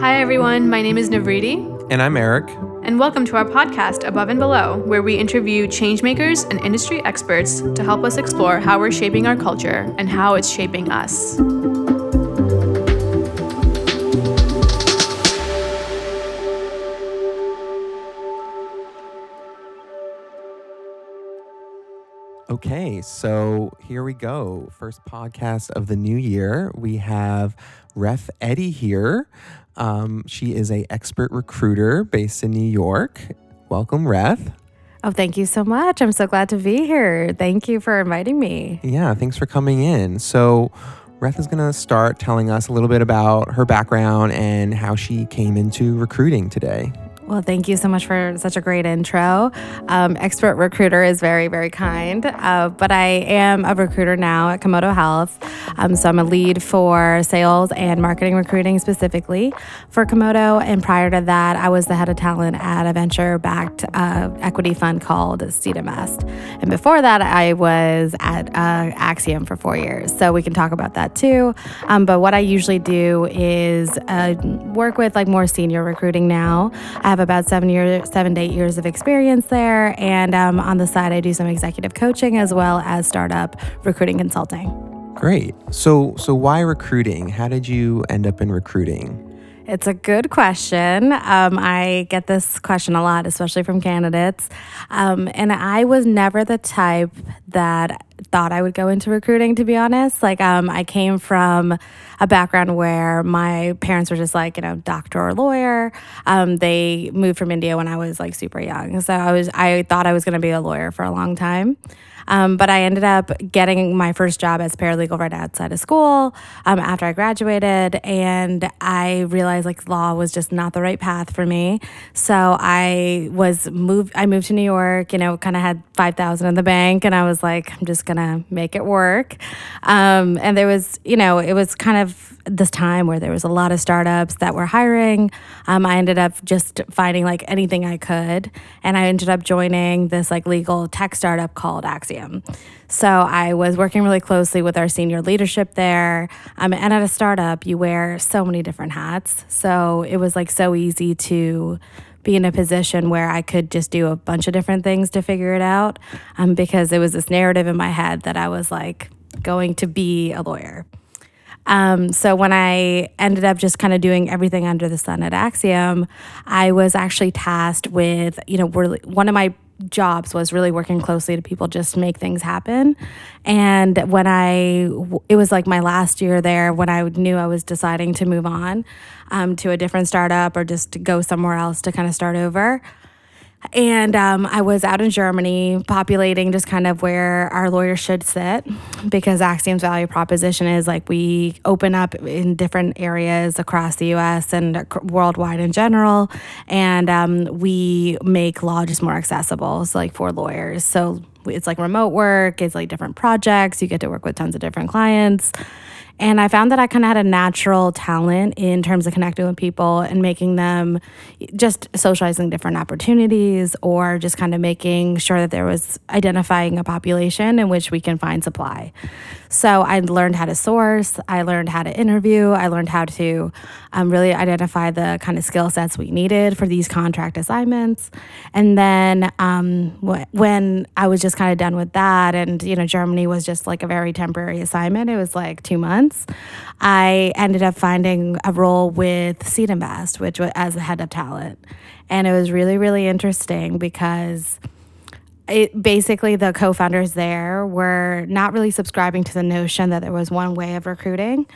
Hi, everyone. My name is Navriti. And I'm Eric. And welcome to our podcast, Above and Below, where we interview changemakers and industry experts to help us explore how we're shaping our culture and how it's shaping us. Okay, so here we go. First podcast of the new year. We have Ref Eddy here. Um, she is a expert recruiter based in New York. Welcome, Ref. Oh, thank you so much. I'm so glad to be here. Thank you for inviting me. Yeah, thanks for coming in. So, Ref is going to start telling us a little bit about her background and how she came into recruiting today. Well, thank you so much for such a great intro. Um, expert recruiter is very, very kind, uh, but I am a recruiter now at Komodo Health. Um, so I'm a lead for sales and marketing recruiting specifically for Komodo. And prior to that, I was the head of talent at a venture backed uh, equity fund called SeedInvest. And before that, I was at uh, Axiom for four years. So we can talk about that too. Um, but what I usually do is uh, work with like more senior recruiting now. Have about seven years, seven to eight years of experience there. And um, on the side, I do some executive coaching as well as startup recruiting consulting. Great. So, so why recruiting? How did you end up in recruiting? It's a good question. Um, I get this question a lot, especially from candidates. Um, and I was never the type that thought I would go into recruiting, to be honest. Like, um, I came from a background where my parents were just like, you know, doctor or lawyer. Um, they moved from India when I was like super young. So I was, I thought I was going to be a lawyer for a long time. Um, but I ended up getting my first job as paralegal right outside of school um, after I graduated, and I realized like law was just not the right path for me. So I was moved. I moved to New York. You know, kind of had five thousand in the bank, and I was like, I'm just gonna make it work. Um, and there was, you know, it was kind of this time where there was a lot of startups that were hiring. Um, I ended up just finding like anything I could, and I ended up joining this like legal tech startup called Axiom. So I was working really closely with our senior leadership there. Um, and at a startup, you wear so many different hats. So it was like so easy to be in a position where I could just do a bunch of different things to figure it out um, because it was this narrative in my head that I was like going to be a lawyer. Um, so when I ended up just kind of doing everything under the sun at Axiom, I was actually tasked with, you know, one of my jobs was really working closely to people just make things happen. And when I, it was like my last year there when I knew I was deciding to move on um, to a different startup or just to go somewhere else to kind of start over. And um, I was out in Germany, populating just kind of where our lawyers should sit, because Axiom's value proposition is like we open up in different areas across the US and worldwide in general. And um, we make law just more accessible, so like for lawyers. So it's like remote work, it's like different projects, you get to work with tons of different clients. And I found that I kind of had a natural talent in terms of connecting with people and making them just socializing different opportunities or just kind of making sure that there was identifying a population in which we can find supply. So I learned how to source, I learned how to interview, I learned how to um, really identify the kind of skill sets we needed for these contract assignments. And then um, wh- when I was just kind of done with that, and you know, Germany was just like a very temporary assignment, it was like two months. I ended up finding a role with SeedInvest, which was as the head of talent. And it was really, really interesting because it basically the co-founders there were not really subscribing to the notion that there was one way of recruiting.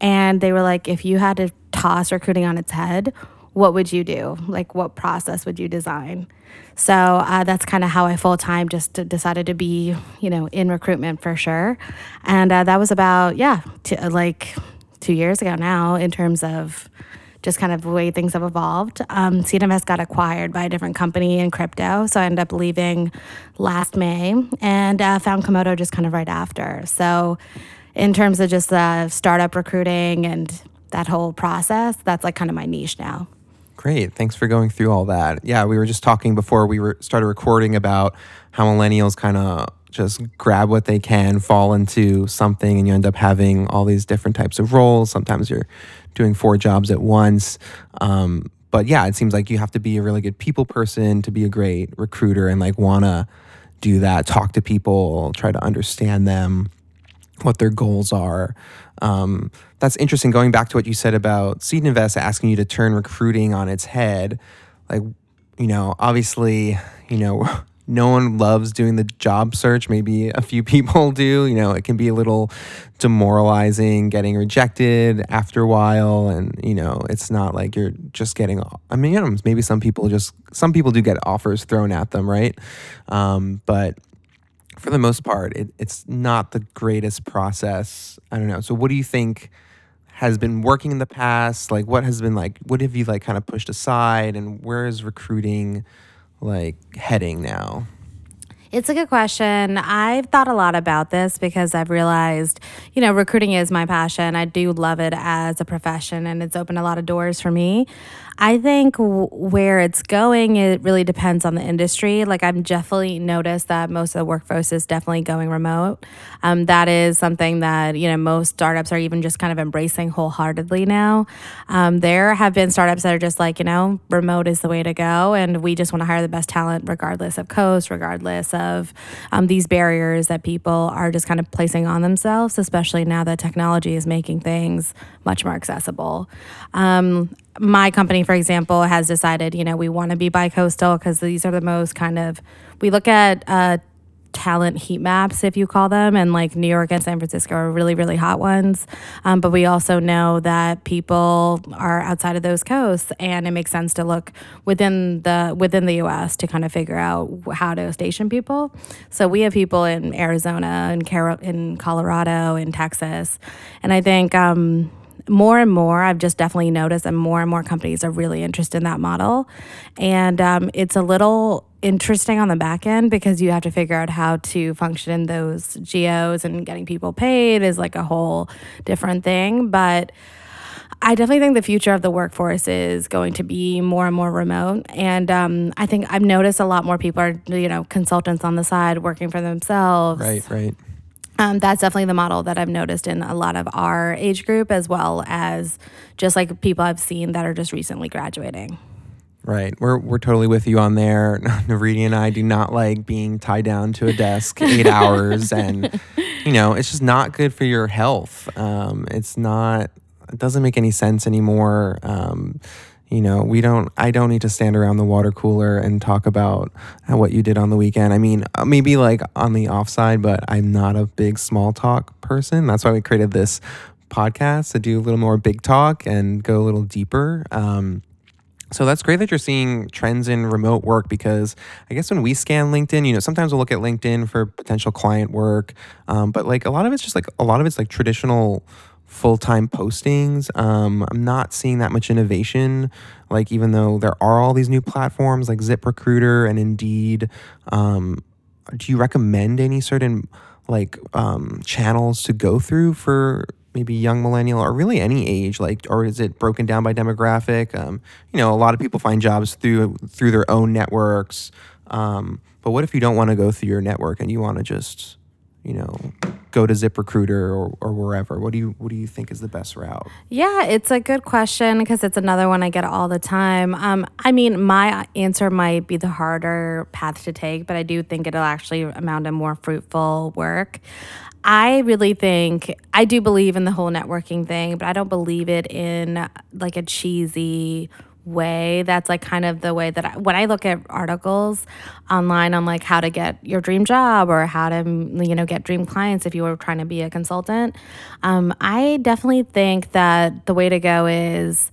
And they were like if you had to toss recruiting on its head what would you do? Like what process would you design? So uh, that's kind of how i full-time just decided to be you know in recruitment for sure. And uh, that was about yeah t- like two years ago now in terms of just kind of the way things have evolved. Um, SeedInvest got acquired by a different company in crypto, so I ended up leaving last May and uh, found Komodo just kind of right after. So, in terms of just the startup recruiting and that whole process, that's like kind of my niche now. Great. Thanks for going through all that. Yeah, we were just talking before we were started recording about how millennials kind of just grab what they can, fall into something, and you end up having all these different types of roles. Sometimes you're doing four jobs at once. Um, but yeah, it seems like you have to be a really good people person to be a great recruiter and like wanna do that, talk to people, try to understand them, what their goals are. Um, that's interesting. Going back to what you said about Seed Invest asking you to turn recruiting on its head, like you know, obviously, you know. no one loves doing the job search. Maybe a few people do. You know, it can be a little demoralizing getting rejected after a while. And, you know, it's not like you're just getting, I mean, maybe some people just, some people do get offers thrown at them, right? Um, but for the most part, it, it's not the greatest process. I don't know. So, what do you think? has been working in the past like what has been like what have you like kind of pushed aside and where is recruiting like heading now? It's a good question. I've thought a lot about this because I've realized, you know, recruiting is my passion. I do love it as a profession and it's opened a lot of doors for me. I think w- where it's going, it really depends on the industry. Like I've definitely noticed that most of the workforce is definitely going remote. Um, that is something that you know most startups are even just kind of embracing wholeheartedly now. Um, there have been startups that are just like you know remote is the way to go, and we just want to hire the best talent regardless of coast, regardless of um, these barriers that people are just kind of placing on themselves, especially now that technology is making things much more accessible. Um, my company, for example, has decided, you know, we want to be bi-coastal because these are the most kind of, we look at uh, talent heat maps, if you call them, and like New York and San Francisco are really, really hot ones. Um, but we also know that people are outside of those coasts, and it makes sense to look within the within the U.S. to kind of figure out how to station people. So we have people in Arizona, in Car- in Colorado, in Texas, and I think. Um, more and more, I've just definitely noticed that more and more companies are really interested in that model. And um, it's a little interesting on the back end because you have to figure out how to function in those geos and getting people paid is like a whole different thing. But I definitely think the future of the workforce is going to be more and more remote. And um, I think I've noticed a lot more people are, you know, consultants on the side working for themselves. Right, right. Um, that's definitely the model that I've noticed in a lot of our age group, as well as just like people I've seen that are just recently graduating. Right. We're, we're totally with you on there. Navriti and I do not like being tied down to a desk eight hours. And, you know, it's just not good for your health. Um, it's not, it doesn't make any sense anymore. Um, you know, we don't, I don't need to stand around the water cooler and talk about what you did on the weekend. I mean, uh, maybe like on the offside, but I'm not a big small talk person. That's why we created this podcast to do a little more big talk and go a little deeper. Um, so that's great that you're seeing trends in remote work because I guess when we scan LinkedIn, you know, sometimes we'll look at LinkedIn for potential client work, um, but like a lot of it's just like a lot of it's like traditional full time postings. Um, I'm not seeing that much innovation. Like even though there are all these new platforms like ZipRecruiter and Indeed, um, do you recommend any certain like um, channels to go through for maybe young millennial or really any age like or is it broken down by demographic um, you know a lot of people find jobs through through their own networks um, but what if you don't want to go through your network and you want to just you know go to ZipRecruiter or, or wherever? What do you what do you think is the best route? Yeah it's a good question because it's another one i get all the time. Um, i mean my answer might be the harder path to take but i do think it'll actually amount to more fruitful work. I really think I do believe in the whole networking thing, but I don't believe it in like a cheesy way. That's like kind of the way that I, when I look at articles online on like how to get your dream job or how to you know get dream clients if you were trying to be a consultant, um, I definitely think that the way to go is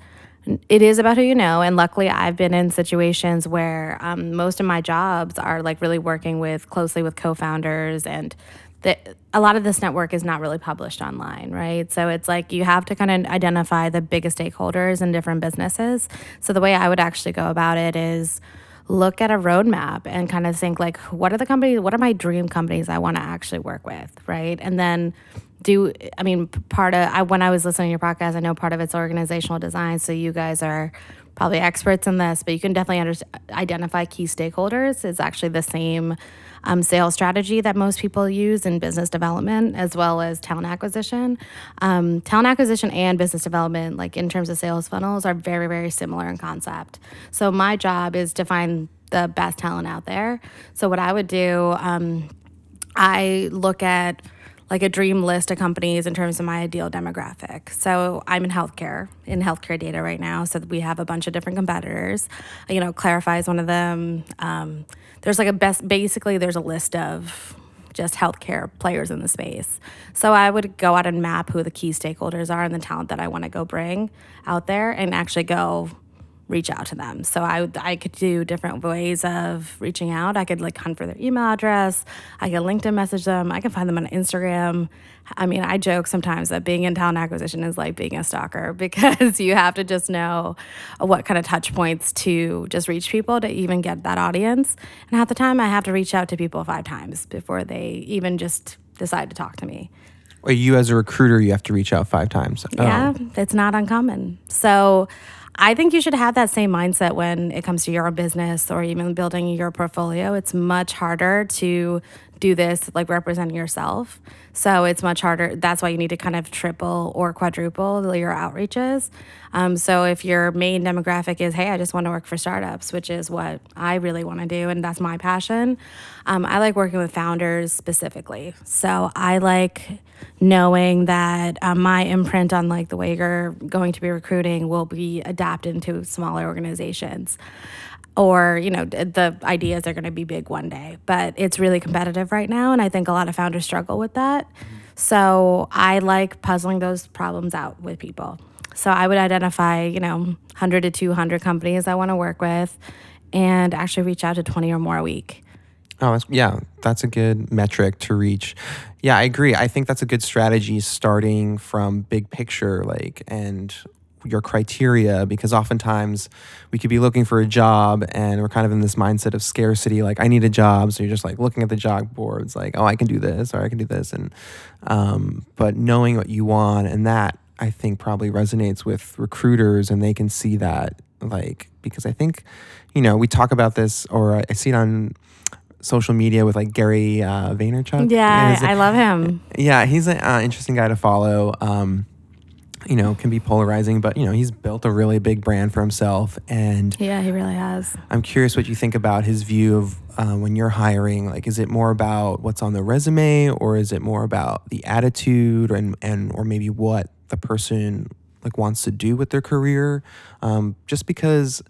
it is about who you know and luckily i've been in situations where um, most of my jobs are like really working with closely with co-founders and a lot of this network is not really published online, right? So it's like you have to kind of identify the biggest stakeholders in different businesses. So the way I would actually go about it is look at a roadmap and kind of think like what are the companies what are my dream companies i want to actually work with right and then do I mean part of I when I was listening to your podcast, I know part of it's organizational design. So you guys are probably experts in this, but you can definitely under, identify key stakeholders. It's actually the same um, sales strategy that most people use in business development as well as talent acquisition. Um, talent acquisition and business development, like in terms of sales funnels, are very, very similar in concept. So my job is to find the best talent out there. So what I would do, um, I look at like a dream list of companies in terms of my ideal demographic. So I'm in healthcare, in healthcare data right now. So we have a bunch of different competitors. You know, Clarify is one of them. Um, there's like a best, basically, there's a list of just healthcare players in the space. So I would go out and map who the key stakeholders are and the talent that I want to go bring out there and actually go reach out to them. So I I could do different ways of reaching out. I could like hunt for their email address. I could LinkedIn message them. I can find them on Instagram. I mean, I joke sometimes that being in talent acquisition is like being a stalker because you have to just know what kind of touch points to just reach people to even get that audience. And half the time, I have to reach out to people five times before they even just decide to talk to me. Or you, as a recruiter, you have to reach out five times. Oh. Yeah, it's not uncommon. So I think you should have that same mindset when it comes to your own business or even building your portfolio. It's much harder to do this like representing yourself. So it's much harder. That's why you need to kind of triple or quadruple your outreaches. Um, so if your main demographic is, hey, I just want to work for startups, which is what I really want to do, and that's my passion, um, I like working with founders specifically. So I like knowing that um, my imprint on like the way you're going to be recruiting will be adapted into smaller organizations or you know the ideas are going to be big one day. But it's really competitive right now and i think a lot of founders struggle with that. So i like puzzling those problems out with people. So i would identify you know 100 to 200 companies i want to work with and actually reach out to 20 or more a week. Oh that's, yeah that's a good metric to reach. Yeah i agree. I think that's a good strategy starting from big picture like and your criteria because oftentimes we could be looking for a job and we're kind of in this mindset of scarcity like i need a job so you're just like looking at the job boards like oh i can do this or i can do this and um, but knowing what you want and that i think probably resonates with recruiters and they can see that like because i think you know we talk about this or i see it on social media with like Gary uh, Vaynerchuk. Yeah, I, I love him. Yeah, he's an uh, interesting guy to follow. Um, you know, can be polarizing, but you know, he's built a really big brand for himself. And yeah, he really has. I'm curious what you think about his view of uh, when you're hiring. Like, is it more about what's on the resume, or is it more about the attitude, and and or maybe what the person like wants to do with their career? Um, just because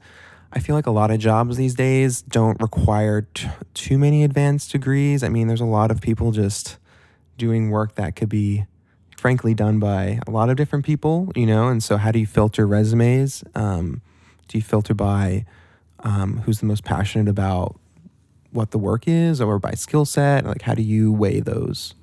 I feel like a lot of jobs these days don't require t- too many advanced degrees. I mean, there's a lot of people just doing work that could be frankly done by a lot of different people, you know. And so, how do you filter resumes? Um, do you filter by um, who's the most passionate about what the work is, or by skill set? Like, how do you weigh those?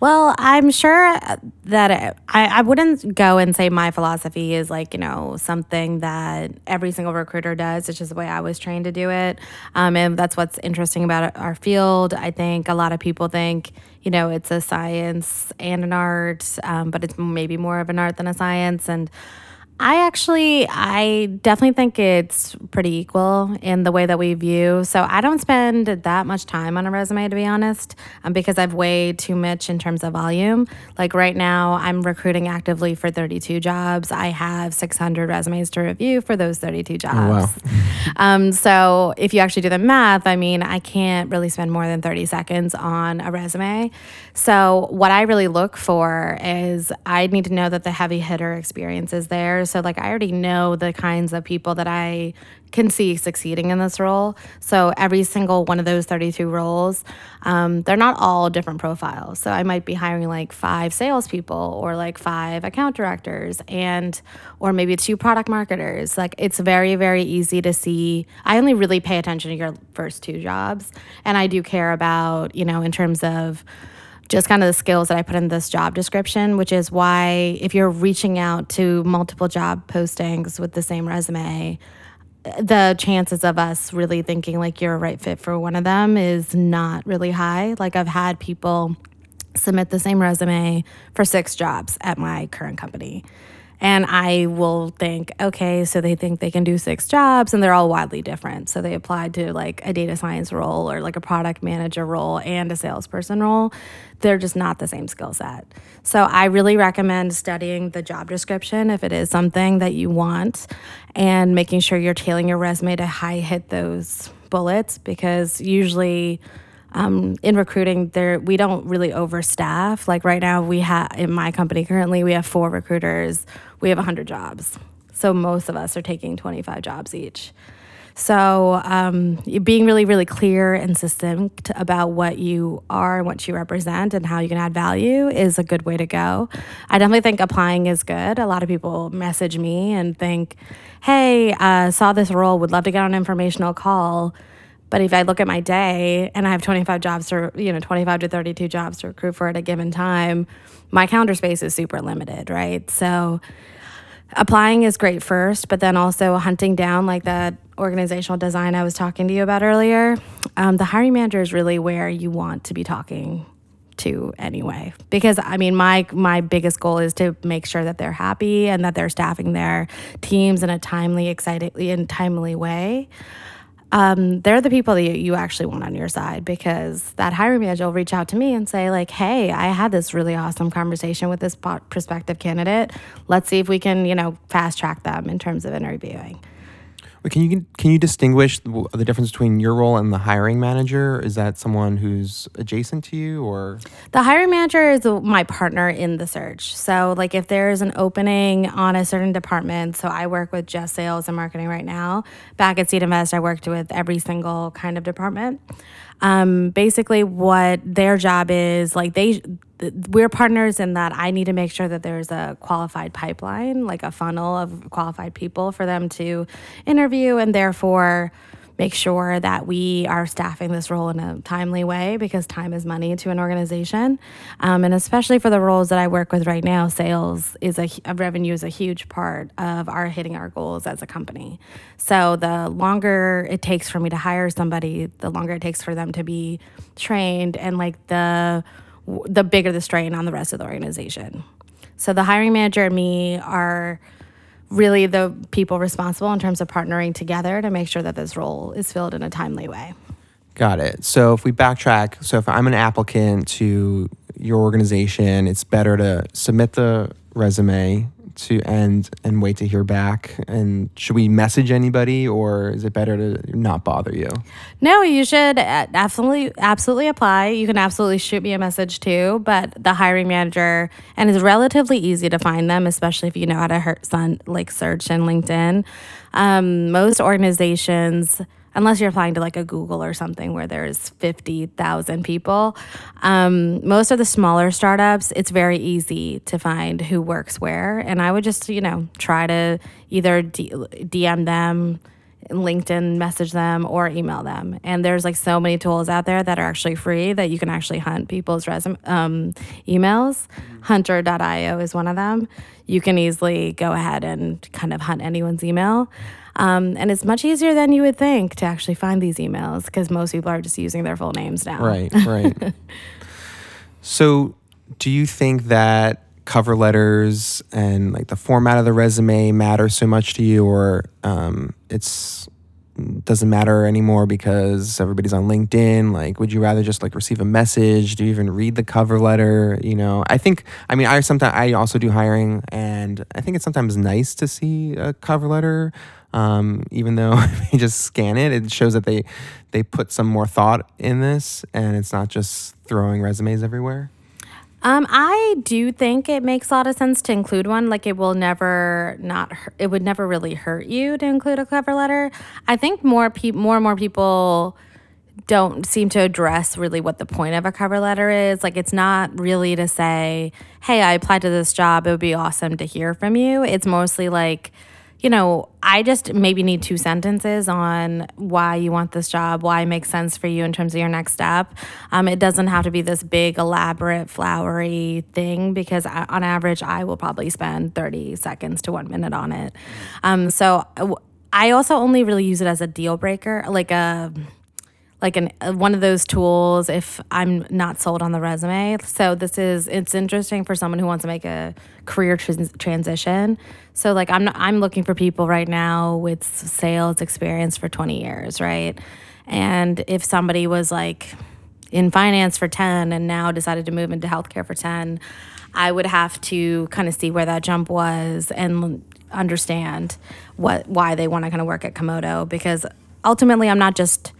Well, I'm sure that it, I, I wouldn't go and say my philosophy is like, you know, something that every single recruiter does. It's just the way I was trained to do it. Um, and that's what's interesting about our field. I think a lot of people think, you know, it's a science and an art, um, but it's maybe more of an art than a science. And I actually, I definitely think it's pretty equal in the way that we view. So I don't spend that much time on a resume, to be honest, um, because I've way too much in terms of volume. Like right now, I'm recruiting actively for 32 jobs. I have 600 resumes to review for those 32 jobs. Oh, wow. um, so if you actually do the math, I mean, I can't really spend more than 30 seconds on a resume. So what I really look for is I need to know that the heavy hitter experience is there so like I already know the kinds of people that I can see succeeding in this role. So every single one of those 32 roles, um, they're not all different profiles. So I might be hiring like five salespeople or like five account directors and or maybe two product marketers. Like it's very very easy to see. I only really pay attention to your first two jobs, and I do care about you know in terms of just kind of the skills that I put in this job description, which is why if you're reaching out to multiple job postings with the same resume, eh, the chances of us really thinking like you're a right fit for one of them is not really high. Like I've had people submit the same resume for six jobs at my current company. And I will think, okay, so they think they can do six jobs and they're all wildly different. So they applied to like a data science role or like a product manager role and a salesperson role. They're just not the same skill set. So I really recommend studying the job description if it is something that you want and making sure you're tailoring your resume to high hit those bullets because usually um, in recruiting there we don't really overstaff like right now we have in my company currently we have four recruiters we have 100 jobs. So most of us are taking 25 jobs each. So um, being really really clear and succinct about what you are and what you represent and how you can add value is a good way to go. I definitely think applying is good. A lot of people message me and think hey uh, saw this role would love to get on an informational call but if I look at my day and I have 25 jobs or, you know, 25 to 32 jobs to recruit for at a given time, my calendar space is super limited, right? So applying is great first, but then also hunting down like that organizational design I was talking to you about earlier. Um, the hiring manager is really where you want to be talking to anyway because i mean my my biggest goal is to make sure that they're happy and that they're staffing their teams in a timely excitedly and timely way um, they're the people that you actually want on your side because that hiring manager will reach out to me and say like hey i had this really awesome conversation with this prospective candidate. Let's see if we can you know fast track them in terms of interviewing can you can you distinguish the difference between your role and the hiring manager? Is that someone who's adjacent to you, or the hiring manager is my partner in the search? So, like, if there's an opening on a certain department, so I work with just sales and marketing right now. Back at Seed Invest, I worked with every single kind of department. Um, basically, what their job is, like they we're partners in that I need to make sure that there's a qualified pipeline, like a funnel of qualified people for them to interview, and therefore make sure that we are staffing this role in a timely way because time is money to an organization. Um, and especially for the roles that I work with right now, sales is a, a revenue is a huge part of our hitting our goals as a company. So the longer it takes for me to hire somebody, the longer it takes for them to be trained and like the the bigger the strain on the rest of the organization. So the hiring manager and me are really the people responsible in terms of partnering together to make sure that this role is filled in a timely way. Got it. So if we backtrack, so if I'm an applicant to your organization, it's better to submit the resume to end and wait to hear back? And should we message anybody or is it better to not bother you? No, you should absolutely absolutely apply. You can absolutely shoot me a message too, but the hiring manager and it's relatively easy to find them, especially if you know how to hurt like search in LinkedIn. Um, most organizations unless you're applying to like a Google or something where there's 50,000 people. Um, most of the smaller startups, it's very easy to find who works where. And I would just, you know, try to either D- DM them. LinkedIn message them or email them. And there's like so many tools out there that are actually free that you can actually hunt people's resume um, emails. Hunter.io is one of them. You can easily go ahead and kind of hunt anyone's email. Um, and it's much easier than you would think to actually find these emails because most people are just using their full names now. Right, right. so, do you think that cover letters and like the format of the resume matter so much to you, or um, it's doesn't matter anymore because everybody's on LinkedIn? Like, would you rather just like receive a message? Do you even read the cover letter? You know, I think, I mean, I sometimes, I also do hiring and I think it's sometimes nice to see a cover letter. Um, even though they just scan it, it shows that they they put some more thought in this, and it's not just throwing resumes everywhere. Um, I do think it makes a lot of sense to include one. Like it will never not it would never really hurt you to include a cover letter. I think more people more and more people don't seem to address really what the point of a cover letter is. Like it's not really to say, "Hey, I applied to this job. It would be awesome to hear from you." It's mostly like you know, I just maybe need two sentences on why you want this job, why it makes sense for you in terms of your next step. Um, it doesn't have to be this big, elaborate, flowery thing because I, on average, I will probably spend 30 seconds to one minute on it. Um, so I also only really use it as a deal breaker, like a like an uh, one of those tools if I'm not sold on the resume. So this is it's interesting for someone who wants to make a career trans- transition. So like I'm not, I'm looking for people right now with sales experience for 20 years, right? And if somebody was like in finance for 10 and now decided to move into healthcare for 10, I would have to kind of see where that jump was and understand what why they want to kind of work at Komodo because ultimately I'm not just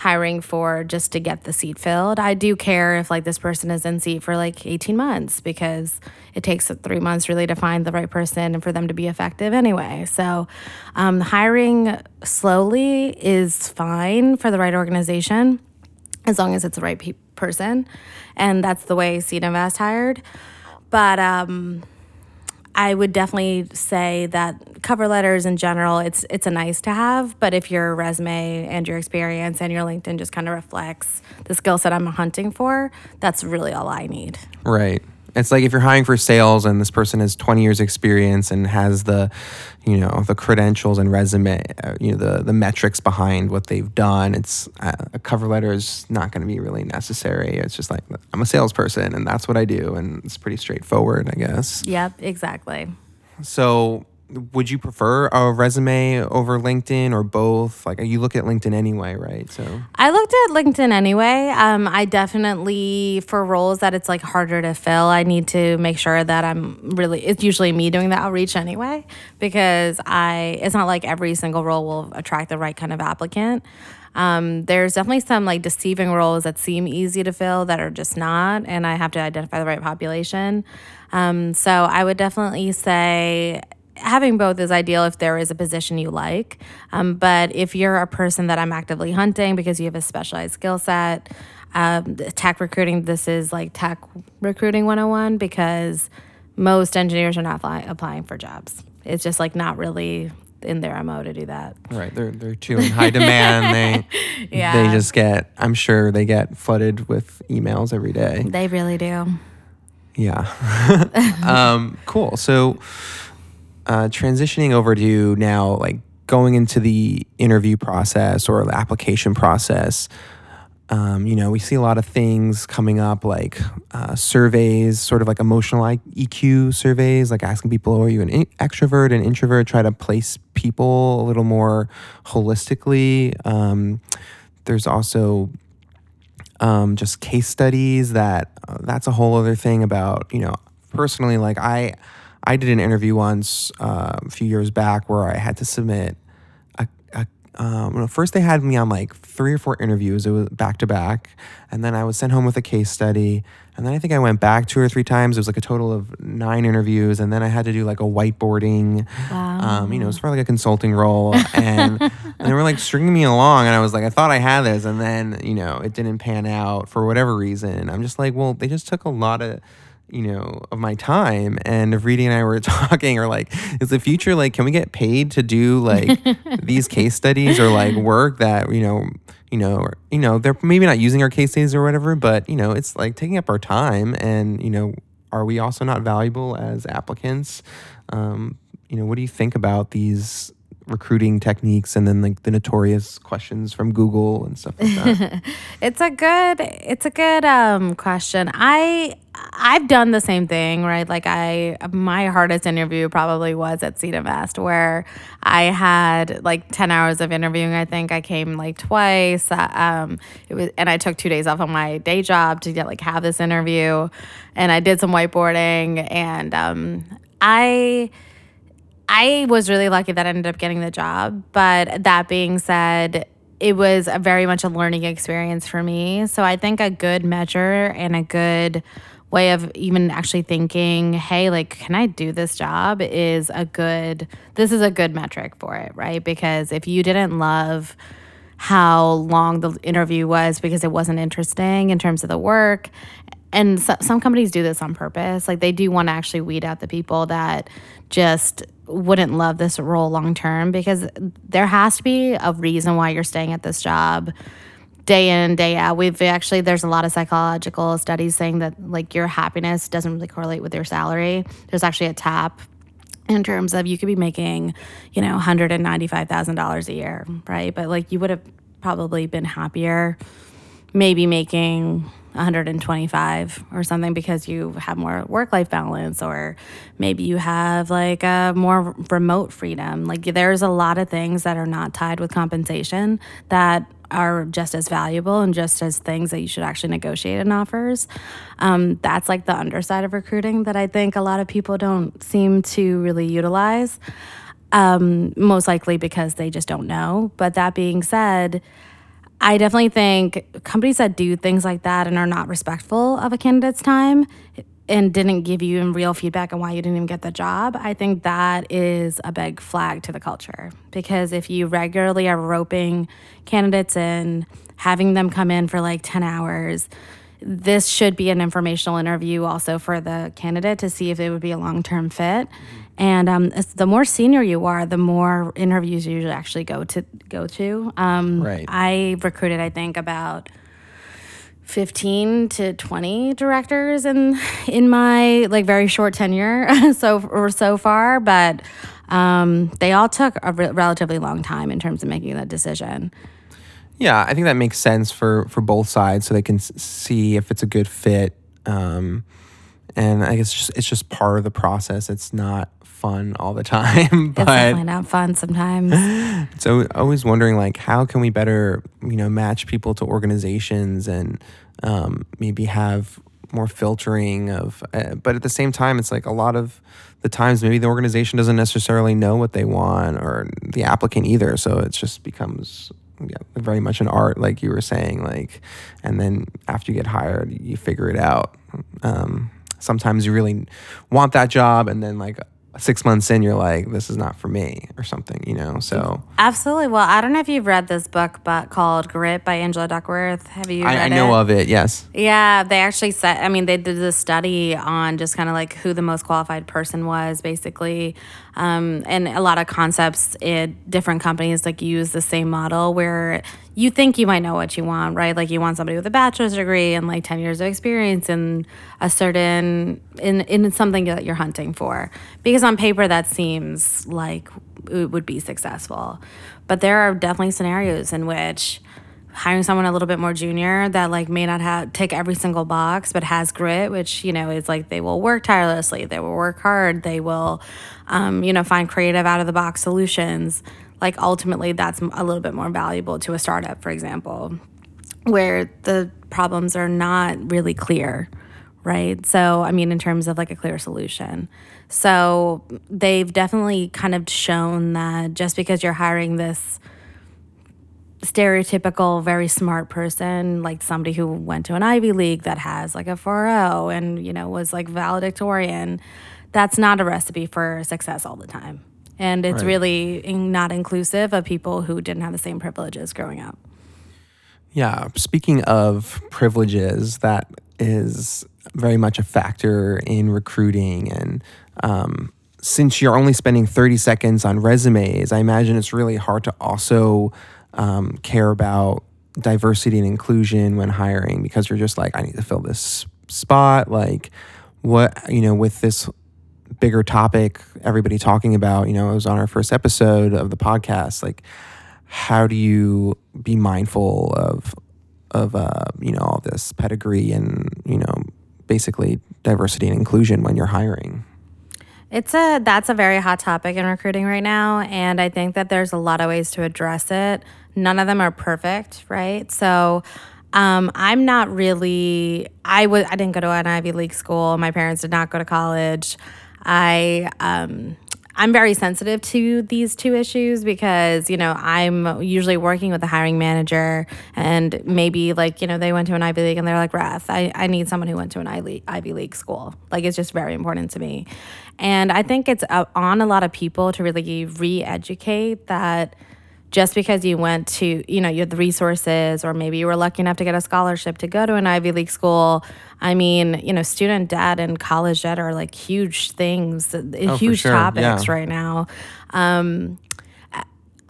hiring for just to get the seat filled. I do care if like this person is in seat for like 18 months because it takes 3 months really to find the right person and for them to be effective anyway. So um, hiring slowly is fine for the right organization as long as it's the right pe- person. And that's the way Seed Invest hired. But um, I would definitely say that cover letters in general, it's it's a nice to have. But if your resume and your experience and your LinkedIn just kind of reflects the skill set I'm hunting for, that's really all I need. Right. It's like if you're hiring for sales and this person has 20 years experience and has the, you know, the credentials and resume, uh, you know, the the metrics behind what they've done. It's uh, a cover letter is not going to be really necessary. It's just like I'm a salesperson and that's what I do, and it's pretty straightforward, I guess. Yep, exactly. So, would you prefer a resume over LinkedIn or both? Like, you look at LinkedIn anyway, right? So, I looked at LinkedIn anyway. Um, I definitely, for roles that it's like harder to fill, I need to make sure that I'm really, it's usually me doing the outreach anyway, because I, it's not like every single role will attract the right kind of applicant. Um, there's definitely some like deceiving roles that seem easy to fill that are just not, and I have to identify the right population. Um, so I would definitely say having both is ideal if there is a position you like. Um, but if you're a person that I'm actively hunting because you have a specialized skill set, um, tech recruiting, this is like tech recruiting 101 because most engineers are not fly- applying for jobs. It's just like not really in their MO to do that. right, they're they're too in high demand. they Yeah. they just get. I'm sure they get flooded with emails every day. They really do. Yeah. um, cool. So, uh, transitioning over to now, like going into the interview process or the application process. Um, you know, we see a lot of things coming up like uh, surveys, sort of like emotional EQ surveys, like asking people, are you an in- extrovert and introvert? Try to place people a little more holistically. Um, there's also um, just case studies that uh, that's a whole other thing about you know personally like i i did an interview once uh, a few years back where i had to submit a, a um, well, first they had me on like three or four interviews. It was back to back. And then i was sent home with a case study. And then i think i went back two or three times. It was like a total of nine interviews. And then i had to do like a whiteboarding um, you know, it's for like a consulting role, and, and they were like stringing me along, and I was like, I thought I had this, and then you know, it didn't pan out for whatever reason. I'm just like, well, they just took a lot of, you know, of my time, and if Reedy and I were talking, or like, is the future like, can we get paid to do like these case studies or like work that you know. You know, or, you know, they're maybe not using our case studies or whatever, but you know, it's like taking up our time, and you know, are we also not valuable as applicants? Um, you know, what do you think about these recruiting techniques and then like the notorious questions from Google and stuff like that? It's a good it's a good um question. I I've done the same thing, right? Like I my hardest interview probably was at Seed Invest where I had like 10 hours of interviewing. I think I came like twice. Uh, Um it was and I took 2 days off of my day job to get like have this interview and I did some whiteboarding and um I I was really lucky that I ended up getting the job. But that being said, it was a very much a learning experience for me. So I think a good measure and a good way of even actually thinking, hey, like, can I do this job is a good, this is a good metric for it, right? Because if you didn't love, how long the interview was because it wasn't interesting in terms of the work. And so, some companies do this on purpose. Like they do want to actually weed out the people that just wouldn't love this role long term because there has to be a reason why you're staying at this job day in day out we've actually there's a lot of psychological studies saying that like your happiness doesn't really correlate with your salary there's actually a tap in terms of you could be making, you know, $195,000 a year, right? But like you would have probably been happier, maybe making 125 or something because you have more work life balance, or maybe you have like a more remote freedom. Like there's a lot of things that are not tied with compensation that are just as valuable and just as things that you should actually negotiate in offers. Um, that's like the underside of recruiting that I think a lot of people don't seem to really utilize. Um, most likely because they just don't know. But that being said, I definitely think companies that do things like that and are not respectful of a candidate's time and didn't give you real feedback on why you didn't even get the job, I think that is a big flag to the culture. Because if you regularly are roping candidates in, having them come in for like 10 hours, this should be an informational interview also for the candidate to see if it would be a long term fit. And um, the more senior you are, the more interviews you usually actually go to go to. Um, Right. I recruited, I think, about 15 to 20 directors in in my like very short tenure so or so far but um, they all took a re- relatively long time in terms of making that decision Yeah, I think that makes sense for for both sides, so they can s- see if it's a good fit. Um, and I guess it's just, it's just part of the process. It's not fun all the time, it's but definitely not fun sometimes. So always wondering like how can we better you know match people to organizations and um, maybe have more filtering of uh, but at the same time it's like a lot of the times maybe the organization doesn't necessarily know what they want or the applicant either. So it just becomes yeah, very much an art like you were saying like and then after you get hired you figure it out. Um, sometimes you really want that job and then like six months in you're like this is not for me or something you know so absolutely well i don't know if you've read this book but called grit by angela duckworth have you I, I know it? of it yes Yeah, they actually said, I mean, they did a study on just kind of like who the most qualified person was, basically. Um, and a lot of concepts in different companies like use the same model where you think you might know what you want, right? Like you want somebody with a bachelor's degree and like 10 years of experience in a certain, in, in something that you're hunting for. Because on paper, that seems like it would be successful. But there are definitely scenarios in which, hiring someone a little bit more junior that like may not have take every single box but has grit which you know is like they will work tirelessly they will work hard they will um, you know find creative out of the box solutions. Like ultimately that's a little bit more valuable to a startup for example where the problems are not really clear right? So i mean in terms of like a clear solution. So they've definitely kind of shown that just because you're hiring this stereotypical very smart person like somebody who went to an ivy league that has like a 4.0 and you know was like valedictorian that's not a recipe for success all the time and it's Right. really in- not inclusive of people who didn't have the same privileges growing up Yeah. Speaking of privileges, that is very much a factor in recruiting. And um, since you're only spending 30 seconds on resumes, I imagine it's really hard to also um, care about diversity and inclusion when hiring because you're just like, I need to fill this spot. Like, what, you know, with this bigger topic, everybody talking about, you know, it was on our first episode of the podcast, like, how do you be mindful of of uh, you know all this pedigree and you know basically diversity and inclusion when you're hiring It's a that's a very hot topic in recruiting right now, and I think that there's a lot of ways to address it. None of them are perfect, right? So, um, I'm not really. I was. I didn't go to an Ivy League school. My parents did not go to college. I um, I'm very sensitive to these two issues because, you know, I'm usually working with a hiring manager and maybe like, you know, they went to an Ivy League and they're like, Rath, I, I need someone who went to an Ivy Ivy League school. Like, it's just very important to me. And I think it's uh, on a lot of people to really re educate that just because you went to, you know, you had the resources, or maybe you were lucky enough to get a scholarship to go to an Ivy League school. I mean, you know, student debt and college debt are like huge things, for huge sure, topics yeah. right now. Um,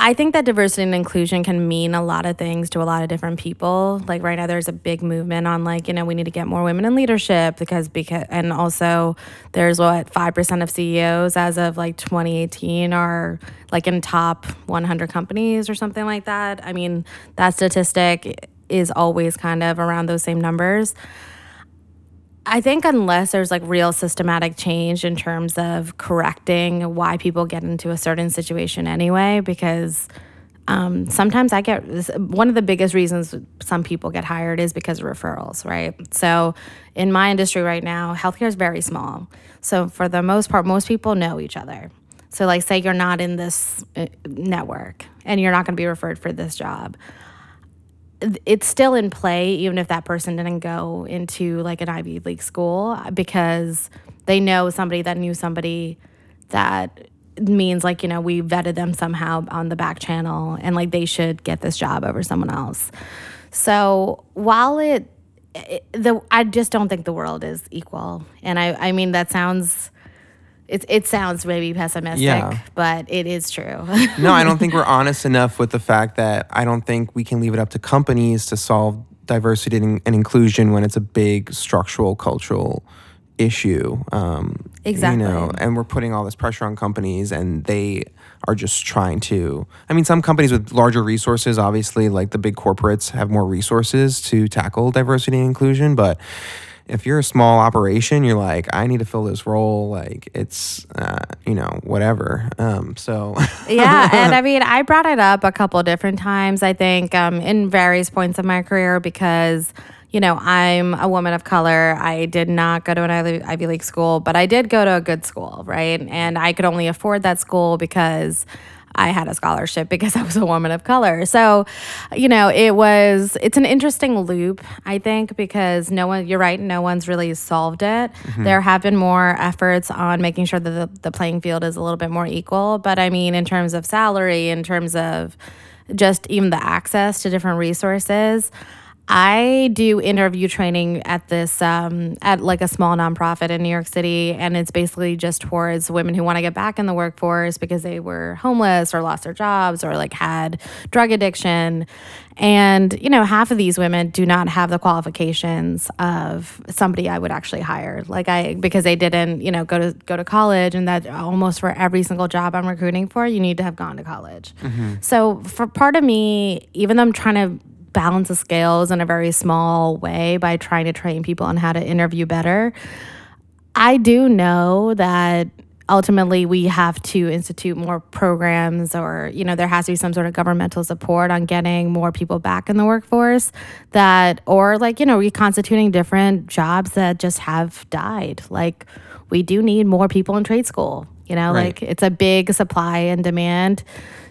I think that diversity and inclusion can mean a lot of things to a lot of different people. Like right now, there's a big movement on like you know we need to get more women in leadership because because and also there's what five percent of CEOs as of like 2018 are like in top 100 companies or something like that. I mean that statistic is always kind of around those same numbers. I think unless there's like real systematic change in terms of correcting why people get into a certain situation anyway, because um, sometimes I get one of the biggest reasons some people get hired is because of referrals, right? So in my industry right now, healthcare is very small. So for the most part, most people know each other. So, like, say you're not in this uh, network and you're not going to be referred for this job it's still in play even if that person didn't go into like an Ivy League school uh, because they know somebody that knew somebody that means like you know we vetted them somehow on the back channel and like they should get this job over someone else. So while it, it the I just don't think the world is equal and I I mean that sounds it, it sounds maybe pessimistic, yeah. but it is true. no, I don't think we're honest enough with the fact that I don't think we can leave it up to companies to solve diversity and, and inclusion when it's a big structural cultural issue. Um, exactly. You know, and we're putting all this pressure on companies, and they are just trying to. I mean, some companies with larger resources, obviously, like the big corporates, have more resources to tackle diversity and inclusion, but if you're a small operation, you're like, I need to fill this role. Like it's, uh, you know, whatever. Um, so yeah, and I mean, I brought it up a couple different times. I think um, in various points of my career because you know, I'm a woman of color. I did not go to an Ivy League school, but I did go to a good school, right? And I could only afford that school because I had a scholarship because I was a woman of color. So, you know, it was it's an interesting loop, I think, because no one you're right, no one's really solved it. Mm-hmm. There have been more efforts on making sure that the, the playing field is a little bit more equal. But I mean, in terms of salary, in terms of just even the access to different resources, I do interview training at this um, at like a small nonprofit in New York City, and it's basically just towards women who want to get back in the workforce because they were homeless or lost their jobs or like had drug addiction. And you know, half of these women do not have the qualifications of somebody I would actually hire, like I because they didn't you know go to go to college, and that almost for every single job I'm recruiting for, you need to have gone to college. Mm-hmm. So for part of me, even though I'm trying to balance the scales in a very small way by trying to train people on how to interview better. I do know that ultimately we have to institute more programs or you know there has to be some sort of governmental support on getting more people back in the workforce that or like you know reconstituting different jobs that just have died like we do need more people in trade school you know right. like it's a big supply and demand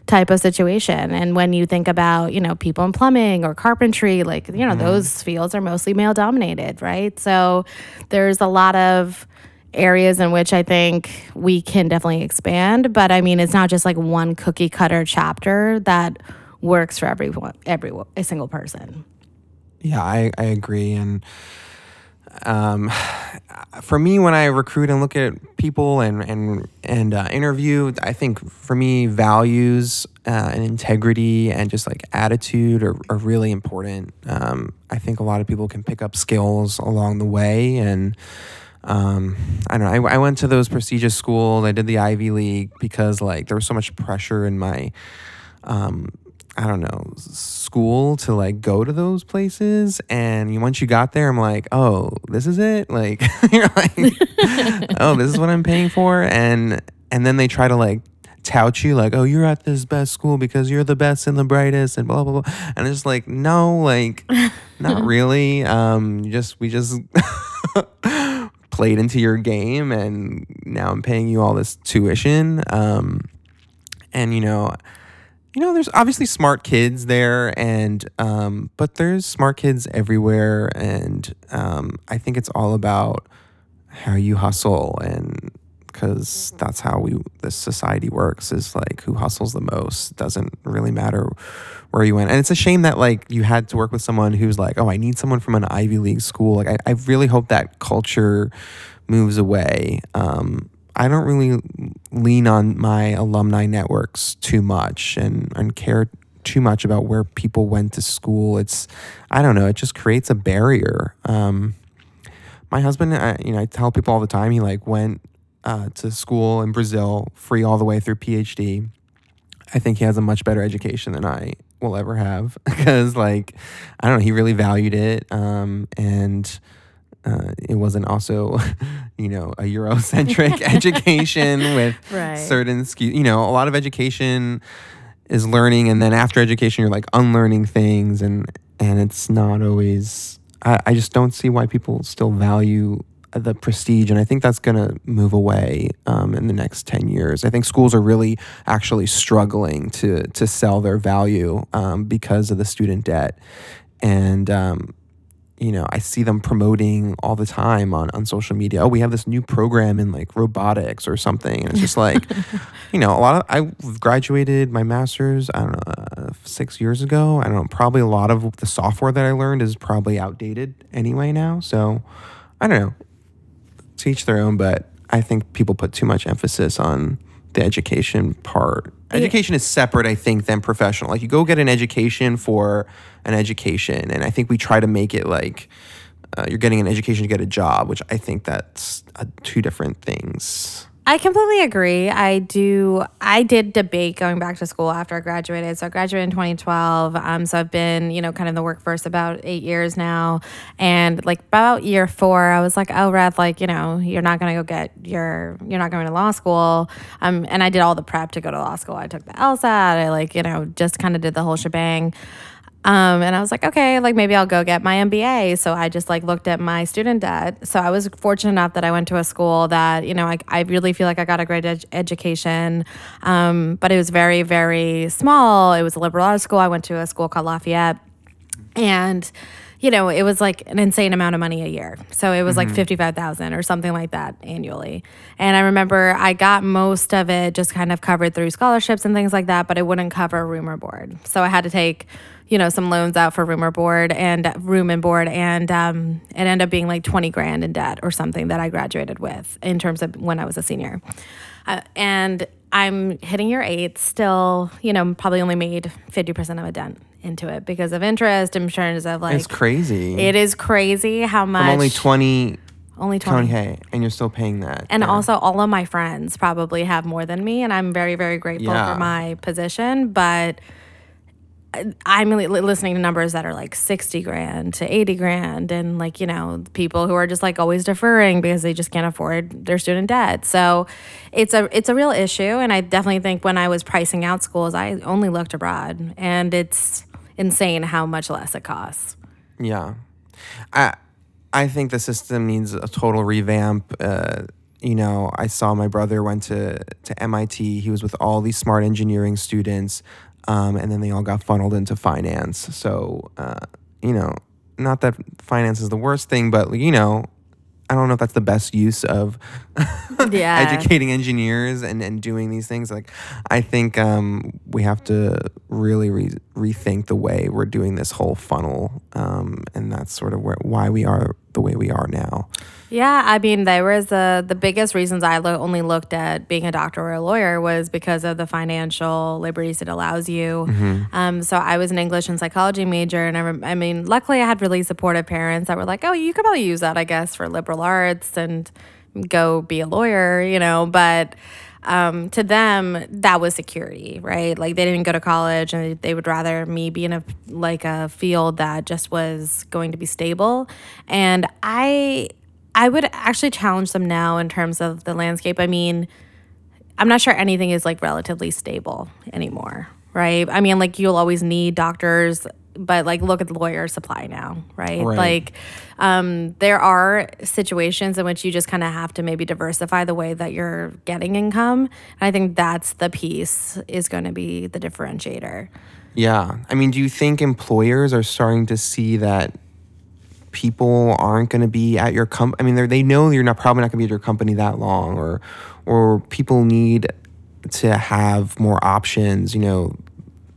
type of situation. And when you think about, you know, people in plumbing or carpentry, like, you know, mm. those fields are mostly male dominated, right? So there's a lot of areas in which I think we can definitely expand. But I mean, it's not just like one cookie cutter chapter that works for everyone, every a single person. Yeah, I, I agree. And um, for me, when I recruit and look at people and and and uh, interview, I think for me, values uh, and integrity and just like attitude are, are really important. Um, I think a lot of people can pick up skills along the way, and um, I don't know. I, I went to those prestigious schools. I did the Ivy League because like there was so much pressure in my um, I don't know, school to like go to those places. And once you got there, I'm like, oh, this is it. Like, you're like, oh, this is what I'm paying for. And and then they try to like tout you like, oh, you're at this best school because you're the best and the brightest and blah blah blah. And it's like, no, like, not really. Um, you just we just played into your game, and now I'm paying you all this tuition. Um, and you know you know, there's obviously smart kids there, and um, but there's smart kids everywhere, and um, I think it's all about how you hustle, and because that's how we this society works is like who hustles the most doesn't really matter where you went, and it's a shame that like you had to work with someone who's like, oh, I need someone from an Ivy League school. Like, I, I really hope that culture moves away. Um, I don't really lean on my alumni networks too much and, and care too much about where people went to school. It's, I don't know, it just creates a barrier. Um, my husband, I, you know, I tell people all the time, he like went uh, to school in Brazil, free all the way through PhD. I think he has a much better education than I will ever have because, like, I don't know, he really valued it. Um, and, uh, it wasn't also, you know, a Eurocentric education with Right. certain, skew- you know, a lot of education is learning, and then after education, you're like unlearning things, and and it's not always. I, I just don't see why people still value the prestige, and I think that's gonna move away um, in the next ten years. I think schools are really actually struggling to to sell their value um, because of the student debt, and um, you know, I see them promoting all the time on, on social media. Oh, we have this new program in like robotics or something. And it's just like, you know, a lot of, I graduated my master's, I don't know, uh, six years ago. I don't know, probably a lot of the software that I learned is probably outdated anyway now. So I don't know, to each their own, but I think people put too much emphasis on the education part. Education is separate, I think, than professional. Like you go get an education for an education, and I think we try to make it like uh, you're getting an education to get a job, which I think that's uh, two different things. I completely agree. I do. I did debate going back to school after I graduated. So I graduated in 2012. Um, so I've been, you know, kind of in the workforce about eight years now. And like about year four, I was like, oh, Red, like, you know, you're not going to go get your, you're not going to law school. Um, and I did all the prep to go to law school. I took the LSAT. I like, you know, just kind of did the whole shebang. Um, and I was like, okay, like maybe I'll go get my MBA. So I just like looked at my student debt. So I was fortunate enough that I went to a school that, you know, I, I really feel like I got a great ed- education. Um, but it was very, very small. It was a liberal arts school. I went to a school called Lafayette. And, you know, it was like an insane amount of money a year. So it was like 55,000 or something like that annually. And I remember I got most of it just kind of covered through scholarships and things like that, but it wouldn't cover room or board. So I had to take, you know, some loans out for room or board and room and board. And um, it ended up being like 20 grand in debt or something that I graduated with in terms of when I was a senior. Uh, and I'm hitting your eight still, you know, probably only made 50% of a dent into it because of interest in terms of like It's crazy. it is crazy how much From only 20, only 20. 20K, and you're still paying that. And Yeah. also all of my friends probably have more than me and I'm very very grateful Yeah. for my position, but I'm listening to numbers that are like 60 grand to 80 grand and like, you know, people who are just like always deferring because they just can't afford their student debt. So it's a it's a real issue and I definitely think when I was pricing out schools, I only looked abroad and it's insane how much less it costs. Yeah, I I think the system needs a total revamp. Uh, you know, I saw my brother went to to MIT. He was with all these smart engineering students, um, and then they all got funneled into finance. So, uh, you know, not that finance is the worst thing, but you know. I don't know if that's the best use of Yeah. educating engineers and, and doing these things. Like, I think um, we have to really re- rethink the way we're doing this whole funnel, um, and that's sort of where why we are the way we are now. Yeah, I mean, there was the the biggest reasons I lo- only looked at being a doctor or a lawyer was because of the financial liberties it allows you. Um, so I was an English and psychology major, and I, rem- I mean, luckily I had really supportive parents that were like, "Oh, you could probably use that, I guess, for liberal arts and go be a lawyer," you know. But um, to them, that was security, right? Like they didn't go to college, and they would rather me be in a like a field that just was going to be stable. And I, I would actually challenge them now in terms of the landscape. I mean, I'm not sure anything is like relatively stable anymore, right? I mean, like you'll always need doctors, but like look at the lawyer supply now, right? Right. Like um, there are situations in which you just kind of have to maybe diversify the way that you're getting income. And I think that's the piece is going to be the differentiator. Yeah, I mean, do you think employers are starting to see that people aren't going to be at your company? I mean, they know you're not probably not going to be at your company that long, or or people need to have more options. You know,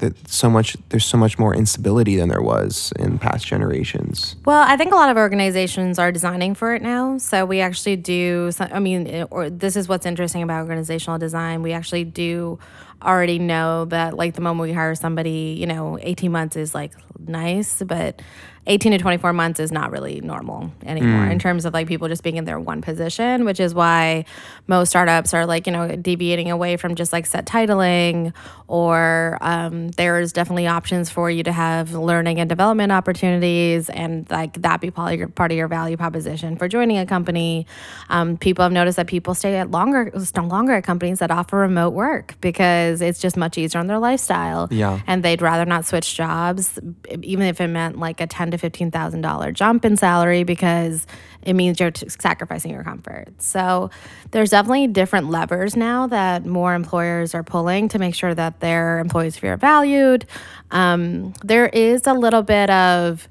that so much there's so much more instability than there was in past generations. Well, I think a lot of organizations are designing for it now. So we actually do. I mean, or this is what's interesting about organizational design. We actually do already know that, like, the moment we hire somebody, you know, eighteen months is like nice, but 18 to 24 months is not really normal anymore in terms of like people just being in their one position, which is why most startups are like, you know, deviating away from just like set titling, or um, there's definitely options for you to have learning and development opportunities and like that be part of your, part of your value proposition for joining a company. Um, people have noticed that people stay at longer, stay longer at companies that offer remote work because it's just much easier on their lifestyle Yeah. and they'd rather not switch jobs, even if it meant like a ten to fifteen thousand dollar jump in salary, because it means you're sacrificing your comfort. So there's definitely different levers now that more employers are pulling to make sure that their employees feel valued. Um, there is a little bit of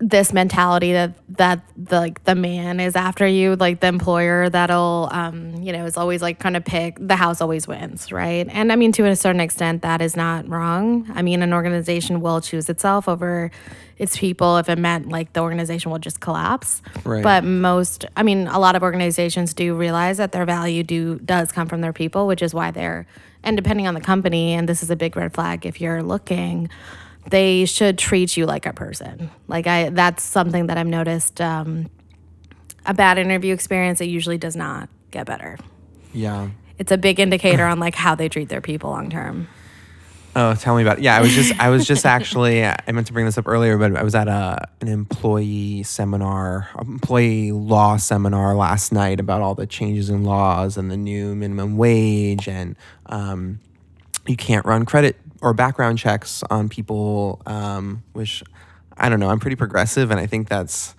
this mentality that that the, like the man is after you like the employer that'll um you know is always like kind of pick the house always wins right? And i mean to a certain extent that is not wrong. I mean an organization will choose itself over its people. If it meant like the organization will just collapse. Right. but most i mean a lot of organizations do realize that their value do does come from their people which is why they're and depending on the company and this is a big red flag if you're looking they should treat you like a person. Like I, that's something that I've noticed. Um, a bad interview experience, it usually does not get better. Yeah. It's a big indicator on like how they treat their people long term. Oh, tell me about it. Yeah, I was just I was just actually I meant to bring this up earlier, but I was at a an employee seminar, employee law seminar last night about all the changes in laws and the new minimum wage and um, you can't run credit or background checks on people, um, which I don't know. I'm pretty progressive, and I think that's.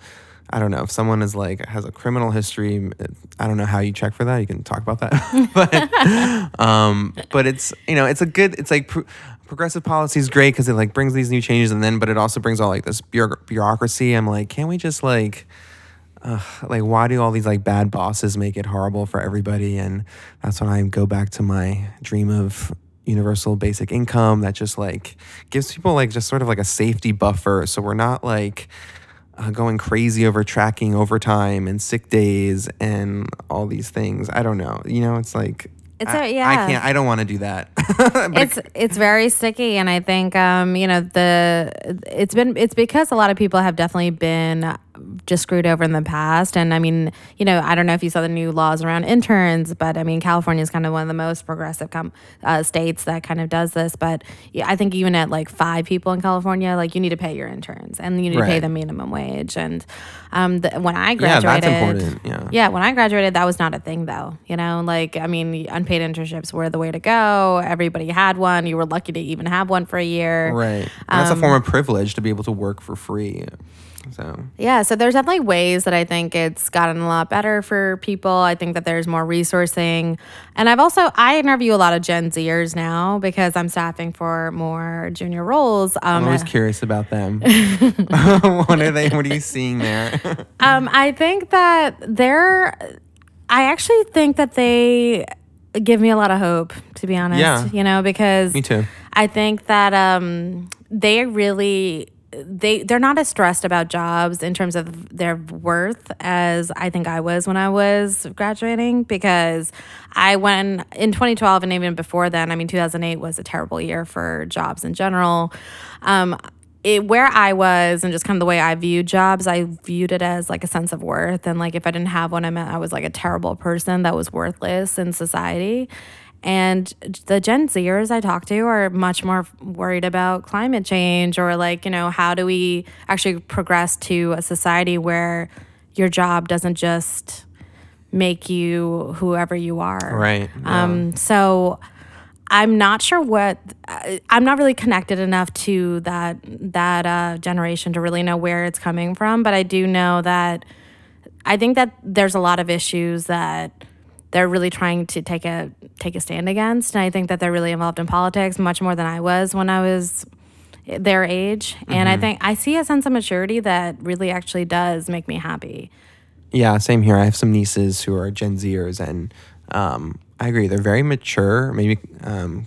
I don't know if someone is like has a criminal history. I don't know how you check for that. You can talk about that, but um, but it's you know it's a good. It's like pro- progressive policy is great because it like brings these new changes, and then but it also brings all like this bureauc- bureaucracy. I'm like, can't we just like uh, like why do all these like bad bosses make it horrible for everybody and that's when i go back to my dream of universal basic income that just like gives people like just sort of like a safety buffer. So we're not like uh, going crazy over tracking overtime and sick days and all these things. I don't know. You know it's like It's I, a- yeah. I can't i don't want to do that. It's it's very sticky and i think um you know the it's been it's because a lot of people have definitely been just screwed over in the past. And i mean you know i don't know if you saw the new laws around interns but i mean california is kind of one of the most progressive com- uh, states that kind of does this. But yeah, i think even at like five people in california like you need to pay your interns and you need to pay Right. them minimum wage. And um the, when i graduated, Yeah, that's important, yeah. yeah when i graduated that was not a thing though you know? Like i mean unpaid internships were the way to go. Everybody had one. You were lucky to even have one for a year. Right. And that's a form Um, of privilege to be able to work for free so yeah so there's definitely ways that i think it's gotten a lot better for people i think that there's more resourcing and i've also i interview a lot of gen zers now because i'm staffing for more junior roles i'm um, always curious about them what are they what are you seeing there Um, I think that they're. I actually think that they give me a lot of hope, to be honest. Yeah. You know, because Me too. I think that um, they really they they're not as stressed about jobs in terms of their worth as I think I was when I was graduating because I went in 2012 and even before then I mean 2008 was a terrible year for jobs in general um, it, where I was and just kind of the way I viewed jobs, I viewed it as like a sense of worth. And like if I didn't have one, I meant I was like a terrible person that was worthless in society. And the Gen Zers I talk to are much more worried about climate change or like, you know, how do we actually progress to a society where your job doesn't just make you whoever you are. Right, yeah. Um, so I'm not sure what I'm not really connected enough to that that uh, generation to really know where it's coming from. But I do know that I think that there's a lot of issues that they're really trying to take a take a stand against, and I think that they're really involved in politics much more than I was when I was their age. And I think I see a sense of maturity that really actually does make me happy. Yeah, same here. I have some nieces who are Gen Zers, and um, I agree. They're very mature, maybe um,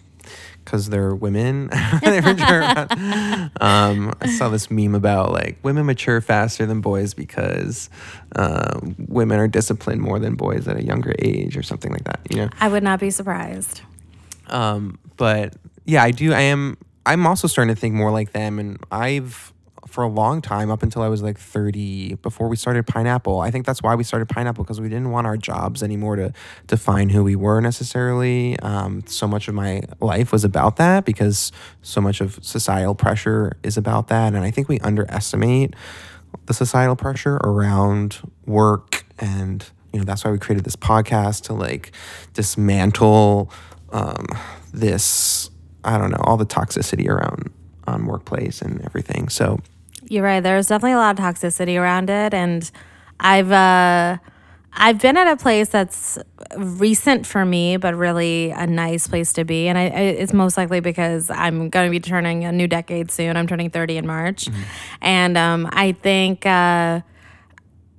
because they're women. they mature um, I saw this meme about like women mature faster than boys because uh, women are disciplined more than boys at a younger age or something like that. You know. I would not be surprised. Um, but yeah, I do. I am. I'm also starting to think more like them, and I've for a long time up until I was like 30 before we started Pineapple. I think that's why we started Pineapple because we didn't want our jobs anymore to define who we were necessarily. Um, so much of my life was about that because so much of societal pressure is about that, and I think we underestimate the societal pressure around work and you know that's why we created this podcast to like dismantle um, this i don't know all the toxicity around on workplace and everything so You're right. There's definitely a lot of toxicity around it, and I've uh, I've been at a place that's recent for me, but really a nice place to be. And I, I, it's most likely because I'm going to be turning a new decade soon. I'm turning 30 in March, and um, I think. Uh,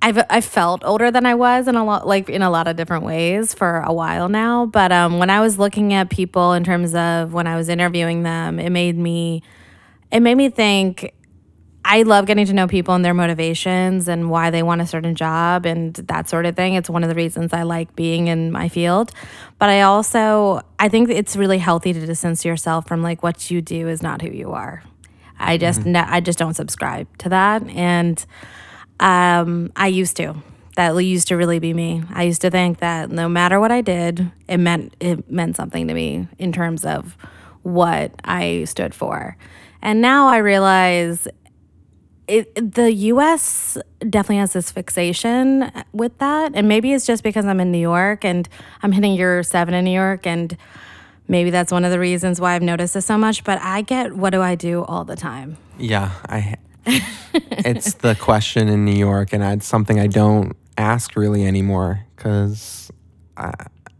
I've I felt older than I was in a lot like in a lot of different ways for a while now. But um, when I was looking at people in terms of when I was interviewing them, it made me it made me think I love getting to know people and their motivations and why they want a certain job and that sort of thing. It's one of the reasons I like being in my field. But I also I think it's really healthy to distance yourself from like what you do is not who you are. I just ne- I just don't subscribe to that and um I used to. That used to really be me. I used to think that no matter what I did, it meant it meant something to me in terms of what I stood for. And now I realize it, the US definitely has this fixation with that. And maybe it's just because I'm in New York and I'm hitting year seven in New York. And maybe that's one of the reasons why I've noticed this so much. But I get what do I do all the time. yeah i it's the question in new york and it's something i don't ask really anymore because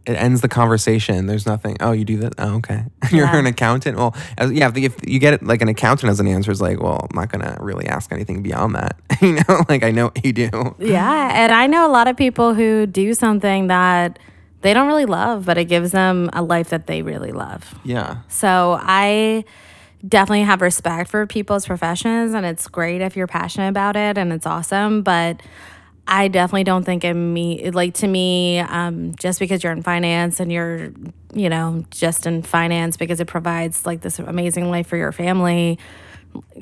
it ends the conversation. There's nothing. Oh, you do that? Oh, okay. You're Yeah. an accountant. Well, as, yeah. If, if you get it like an accountant as an answer, is like, well, I'm not gonna really ask anything beyond that. you know, like I know what you do. Yeah. And I know a lot of people who do something that they don't really love, but it gives them a life that they really love. Yeah. So I definitely have respect for people's professions, and it's great if you're passionate about it, and it's awesome. But I definitely don't think it me like to me, um, just because you're in finance and you're, you know, just in finance because it provides like this amazing life for your family.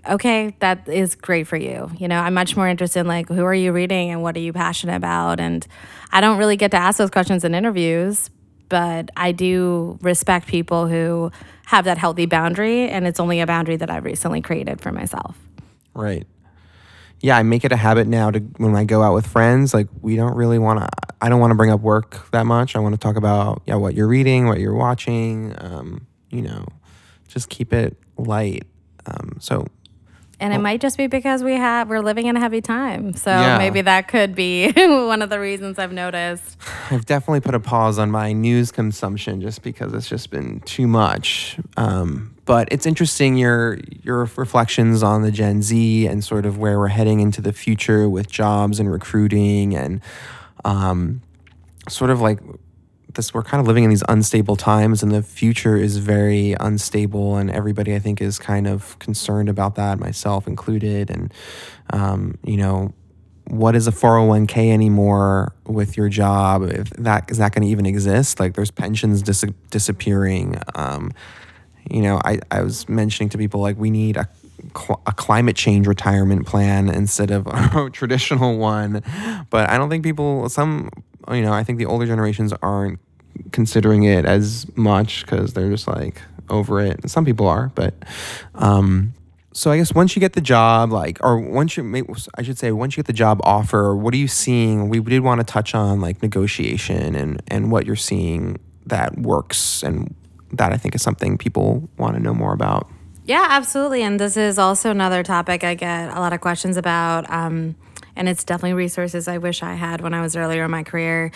Okay, that is great for you. You know, I'm much more interested in like who are you reading and what are you passionate about, and I don't really get to ask those questions in interviews but I do respect people who have that healthy boundary, and it's only a boundary that I've recently created for myself. Right. Yeah, I make it a habit now to when I go out with friends, like we don't really want to. I don't want to bring up work that much. I want to talk about yeah what you're reading, what you're watching. Um, you know, just keep it light. Um, so And it might just be because we have we're living in a heavy time, so Yeah. maybe that could be one of the reasons I've noticed. I've definitely put a pause on my news consumption just because it's just been too much. Um, but it's interesting your your reflections on the Gen Z and sort of where we're heading into the future with jobs and recruiting and um, sort of like this. We're kind of living in these unstable times, and the future is very unstable. And everybody, I think, is kind of concerned about that, myself included. And um, you know, what is a 401k anymore with your job if that is that going to even exist like there's pensions dis- disappearing um, you know I, I was mentioning to people like we need a, a climate change retirement plan instead of a traditional one but i don't think people some you know i think the older generations aren't considering it as much because they're just like over it and some people are but um, so I guess once you get the job, like, or once you, I should say, once you get the job offer, what are you seeing? We did want to touch on like negotiation and and what you're seeing that works, and that I think is something people want to know more about. Yeah, absolutely. And this is also another topic I get a lot of questions about. Um, and it's definitely resources I wish I had when I was earlier in my career.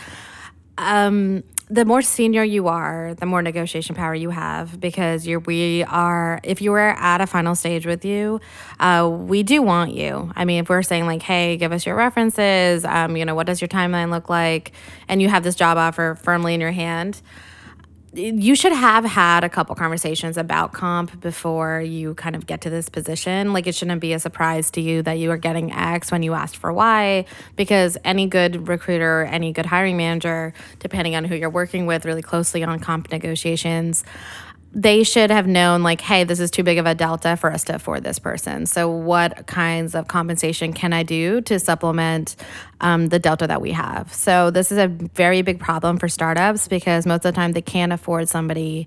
Um, the more senior you are, the more negotiation power you have because you're, we are, if you are at a final stage with you, uh, we do want you. I mean, if we're saying, like, hey, give us your references, um, you know, what does your timeline look like? And you have this job offer firmly in your hand you should have had a couple conversations about comp before you kind of get to this position. Like it shouldn't be a surprise to you that you are getting X when you asked for Y, because any good recruiter, any good hiring manager, depending on who you're working with really closely on comp negotiations, they should have known like hey this is too big of a delta for us to afford this person. So what kinds of compensation can i do to supplement um, the delta that we have? So this is a very big problem for startups because most of the time they can't afford somebody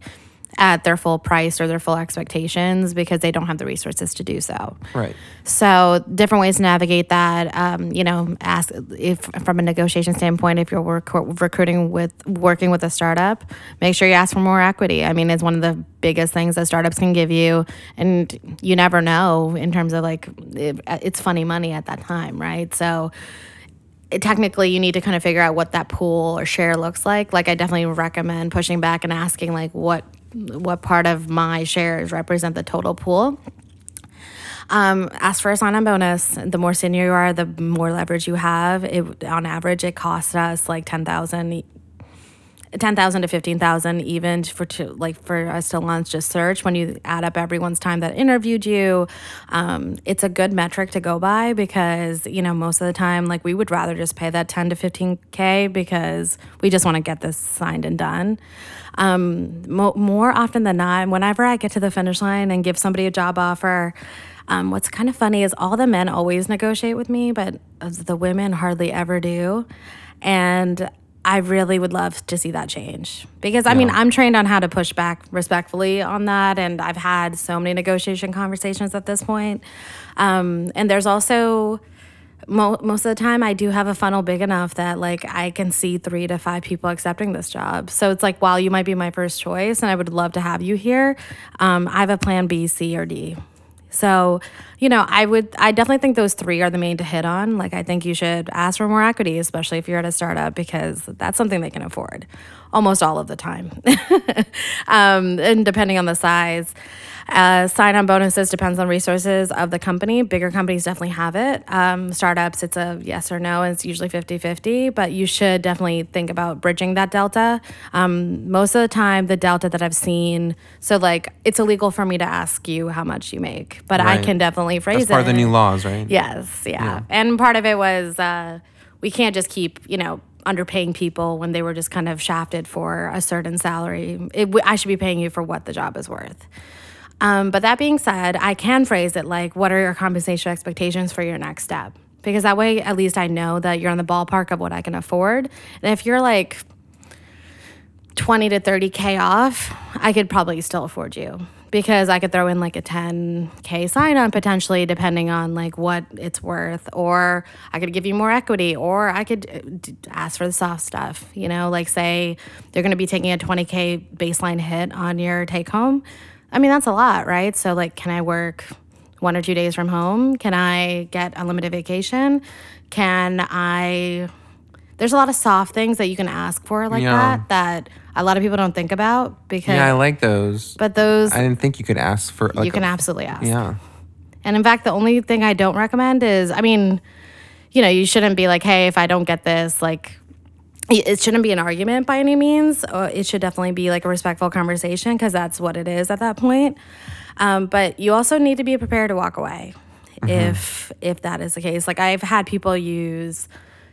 at their full price or their full expectations because they don't have the resources to do so. Right. So different ways to navigate that. Um, you know, ask if from a negotiation standpoint, if you're work, recruiting with working with a startup, make sure you ask for more equity. I mean, it's one of the biggest things that startups can give you, and you never know in terms of like it, it's funny money at that time, right? So technically you need to kind of figure out what that pool or share looks like like i definitely recommend pushing back and asking like what what part of my shares represent the total pool. Um, ask for a sign-on bonus. The more senior you are, the more leverage you have. It, on average, it costs us like ten thousand 10,000 to 15,000 even for to, like for us to launch just search when you add up everyone's time that interviewed you um, it's a good metric to go by because you know most of the time like we would rather just pay that 10 to 15k because we just want to get this signed and done um, mo- more often than not whenever i get to the finish line and give somebody a job offer um, what's kind of funny is all the men always negotiate with me but the women hardly ever do and I really would love to see that change because I mean, I'm trained on how to push back respectfully on that. And I've had so many negotiation conversations at this point. Um, and there's also, mo- most of the time, I do have a funnel big enough that like I can see three to five people accepting this job. So it's like, while you might be my first choice and I would love to have you here, um, I have a plan B, C, or D. So, you know, I would, I definitely think those three are the main to hit on. Like, I think you should ask for more equity, especially if you're at a startup, because that's something they can afford almost all of the time. um, and depending on the size, uh, sign on bonuses depends on resources of the company. Bigger companies definitely have it. Um, startups, it's a yes or no, and it's usually 50 50, but you should definitely think about bridging that delta. Um, most of the time, the delta that I've seen, so like it's illegal for me to ask you how much you make, but I can definitely phrase That's part of the new laws, right? Yes, yeah. And part of it was uh, we can't just keep, you know, underpaying people when they were just kind of shafted for a certain salary. It, I should be paying you for what the job is worth. Um, but that being said, I can phrase it like, what are your compensation expectations for your next step? Because that way, at least I know that you're in the ballpark of what I can afford. And if you're like 20 to 30K off, I could probably still afford you because I could throw in like a 10K sign on potentially, depending on like what it's worth, or I could give you more equity, or I could uh, ask for the soft stuff, you know, like say they're going to be taking a 20K baseline hit on your take home. I mean, that's a lot, right? So, like, can I work one or two days from home? Can I get unlimited vacation? Can I there's a lot of soft things that you can ask for like Yeah. that that a lot of people don't think about because Yeah, I like those. but those I didn't think you could ask for like you can absolutely ask. Yeah. And in fact, the only thing I don't recommend is, I mean, you know, you shouldn't be like, hey, if I don't get this, like, it shouldn't be an argument by any means. Uh, It should definitely be like a respectful conversation because that's what it is at that point. Um, but you also need to be prepared to walk away if if that is the case. Like I've had people use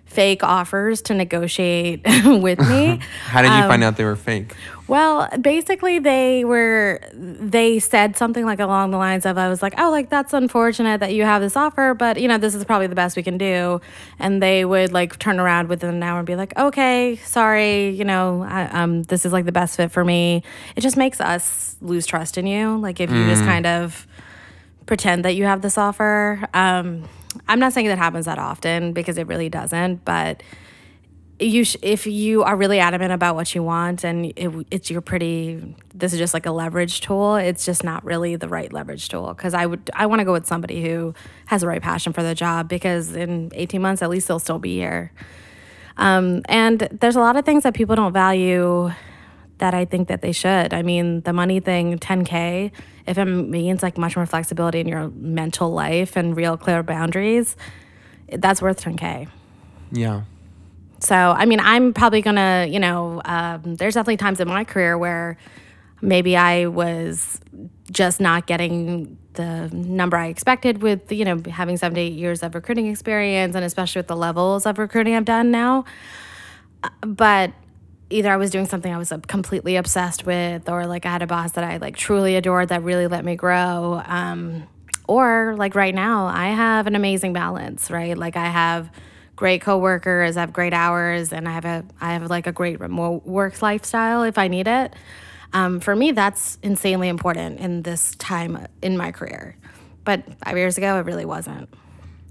fake offers to negotiate with me. How did you Um, find out they were fake? Well, basically they were they said something like along the lines of I was like, "Oh, like that's unfortunate that you have this offer, but you know, this is probably the best we can do." And they would like turn around within an hour and be like, "Okay, sorry, you know, I, um this is like the best fit for me." It just makes us lose trust in you, like if you just kind of pretend that you have this offer. Um I'm not saying that happens that often because it really doesn't, but you sh- if you are really adamant about what you want and it, it's you're pretty this is just like a leverage tool it's just not really the right leverage tool. Because i would i want to go with somebody who has the right passion for the job because in 18 months at least they'll still be here. Um, and there's a lot of things that people don't value that i think that they should. I mean the money thing 10k if it means like much more flexibility in your mental life and real clear boundaries that's worth 10k Yeah. So, I mean, I'm probably gonna, you know, um, there's definitely times in my career where maybe I was just not getting the number I expected with, you know, having seven to eight years of recruiting experience and especially with the levels of recruiting I've done now. Uh, But either I was doing something I was uh, completely obsessed with, or like I had a boss that I like truly adored that really let me grow. Um, or like right now, I have an amazing balance, right? Like I have great coworkers, I have great hours, and I have a I have like a great remote work lifestyle if I need it. Um, for me, that's insanely important in this time in my career. But five years ago, it really wasn't.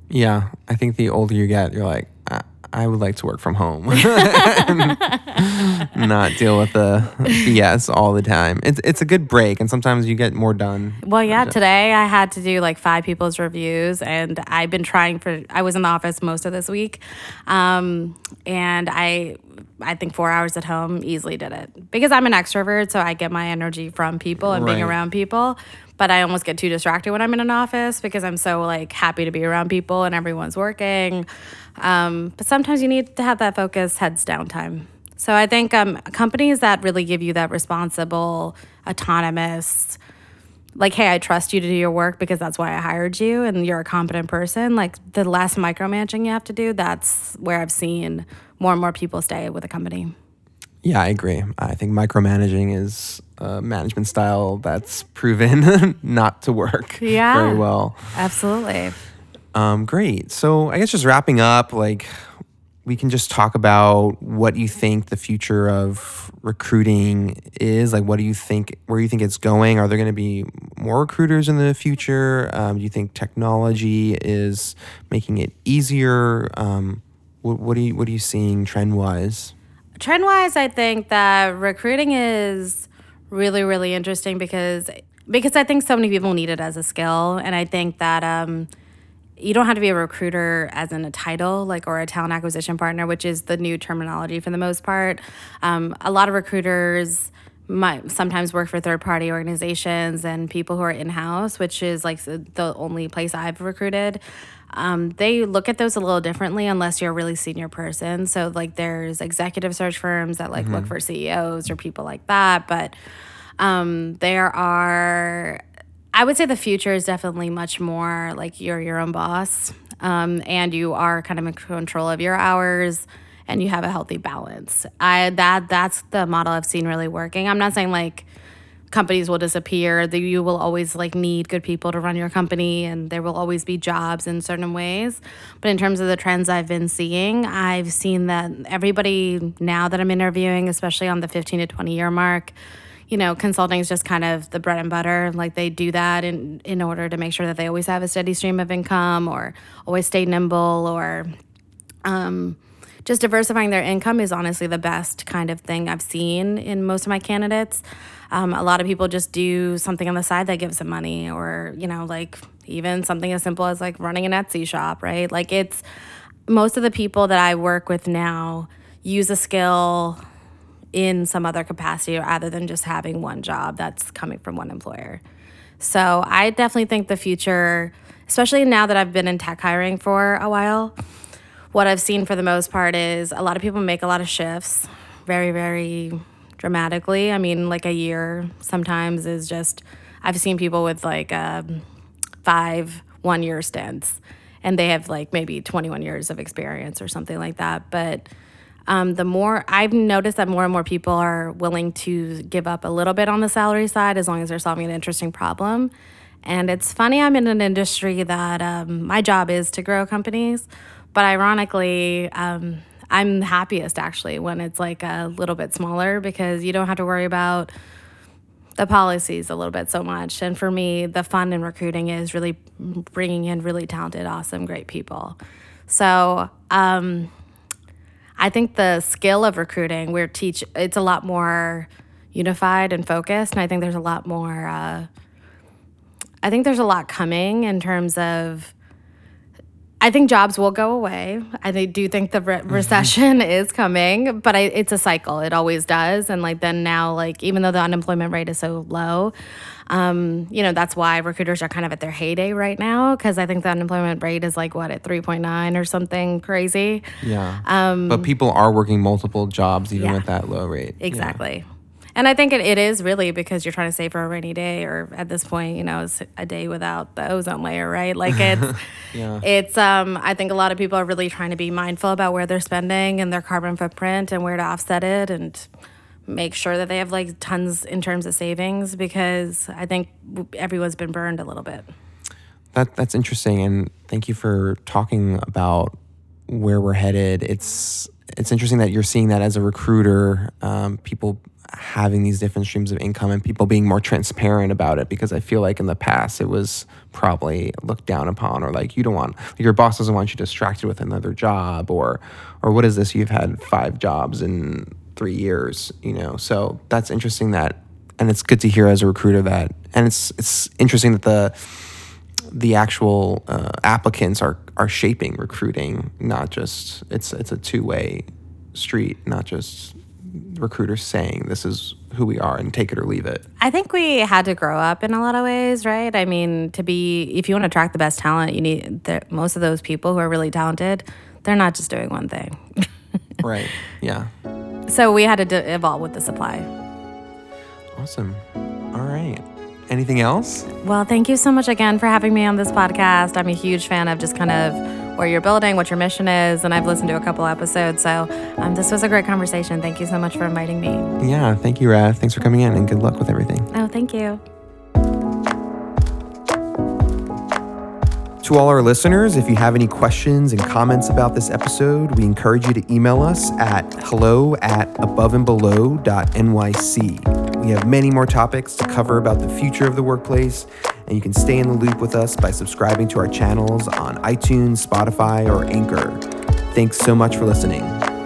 Yeah, I think the older you get, you're like, I, would like to work from home, not deal with the BS all the time. It's it's a good break, and sometimes you get more done. Well, yeah, today I had to do like five people's reviews, and I've been trying for. I was in the office most of this week, um, and I, I think four hours at home easily did it because I'm an extrovert, so I get my energy from people and being around people. But I almost get too distracted when I'm in an office because I'm so like happy to be around people and everyone's working. Um, but sometimes you need to have that focus, heads down time. So I think um, companies that really give you that responsible, autonomous, like, hey, I trust you to do your work because that's why I hired you and you're a competent person. Like the less micromanaging you have to do, that's where I've seen more and more people stay with a company. Yeah, I agree. I think micromanaging is a management style that's proven not to work Yeah. very well. Absolutely. Um, great. So I guess just wrapping up, like we can just talk about what you think the future of recruiting is. Like, what do you think? Where do you think it's going? Are there going to be more recruiters in the future? Um, do you think technology is making it easier? Um, what, what are you What are you seeing trend wise? Trend wise, I think that recruiting is really, really interesting because because I think so many people need it as a skill, and I think that um, you don't have to be a recruiter as in a title like or a talent acquisition partner, which is the new terminology for the most part. Um, a lot of recruiters might sometimes work for third party organizations and people who are in house, which is like the the only place I've recruited. Um, they look at those a little differently unless you're a really senior person. So like there's executive search firms that like look for CEOs or people like that, but um, there are I would say the future is definitely much more like you're your own boss, um, and you are kind of in control of your hours, and you have a healthy balance. I that that's the model I've seen really working. I'm not saying like companies will disappear. That you will always like need good people to run your company, and there will always be jobs in certain ways. But in terms of the trends I've been seeing, I've seen that everybody now that I'm interviewing, especially on the 15 to 20 year mark, you know, consulting is just kind of the bread and butter. Like they do that in in order to make sure that they always have a steady stream of income or always stay nimble or um, just diversifying their income is honestly the best kind of thing I've seen in most of my candidates. Um, a lot of people just do something on the side that gives them money, or you know, like even something as simple as like running an Etsy shop, right? Like it's most of the people that I work with now use a skill in some other capacity rather than just having one job that's coming from one employer. So I definitely think the future, especially now that I've been in tech hiring for a while, what I've seen for the most part is a lot of people make a lot of shifts very, very dramatically. I mean, like a year sometimes is just, I've seen people with like um, five one year stints and they have like maybe 21 years of experience or something like that. But um, the more I've noticed that more and more people are willing to give up a little bit on the salary side as long as they're solving an interesting problem. And it's funny, I'm in an industry that um, my job is to grow companies, but ironically, um, I'm happiest actually when it's like a little bit smaller because you don't have to worry about the policies a little bit so much. And for me, the fun in recruiting is really bringing in really talented, awesome, great people. So um, I think the skill of recruiting, we're teach it's a lot more unified and focused, and I think there's a lot more. Uh, I think there's a lot coming in terms of. I think jobs will go away. I do think the re- recession is coming, but I, it's a cycle. It always does. And like then now, like even though the unemployment rate is so low, um, you know that's why recruiters are kind of at their heyday right now because I think the unemployment rate is like what at three point nine or something crazy. Yeah. Um, but people are working multiple jobs even Yeah. with that low rate. Yeah. And I think it, it is really because you're trying to save for a rainy day, or at this point, you know, it's a day without the ozone layer, right? Like it's, Yeah. it's. Um, I think a lot of people are really trying to be mindful about where they're spending and their carbon footprint and where to offset it and make sure that they have like tons in terms of savings because I think everyone's been burned a little bit. That that's interesting, and thank you for talking about where we're headed. It's it's interesting that you're seeing that as a recruiter, um, people having these different streams of income and people being more transparent about it. Because I feel like in the past it was probably looked down upon, or like you don't want like your boss doesn't want you distracted with another job, or or what is this? You've had five jobs in three years, you know. So that's interesting that, and it's good to hear as a recruiter that, and it's it's interesting that the the actual uh, applicants are are shaping recruiting, not just it's it's a two way street, not just recruiters saying this is who we are and take it or leave it. I think we had to grow up in a lot of ways, right? I mean, to be if you want to attract the best talent, you need the, most of those people who are really talented. They're not just doing one thing. Right. Yeah. so we had to d- evolve with the supply. Awesome. All right. Anything else? Well, thank you so much again for having me on this podcast. I'm a huge fan of just kind of where you're building, what your mission is, and I've listened to a couple episodes. So um, this was a great conversation. Thank you so much for inviting me. Yeah. Thank you, Rav. Thanks for coming in and good luck with everything. Oh, thank you. To all our listeners, if you have any questions and comments about this episode, we encourage you to email us at hello at aboveandbelow.nyc. We have many more topics to cover about the future of the workplace, and you can stay in the loop with us by subscribing to our channels on iTunes, Spotify, or Anchor. Thanks so much for listening.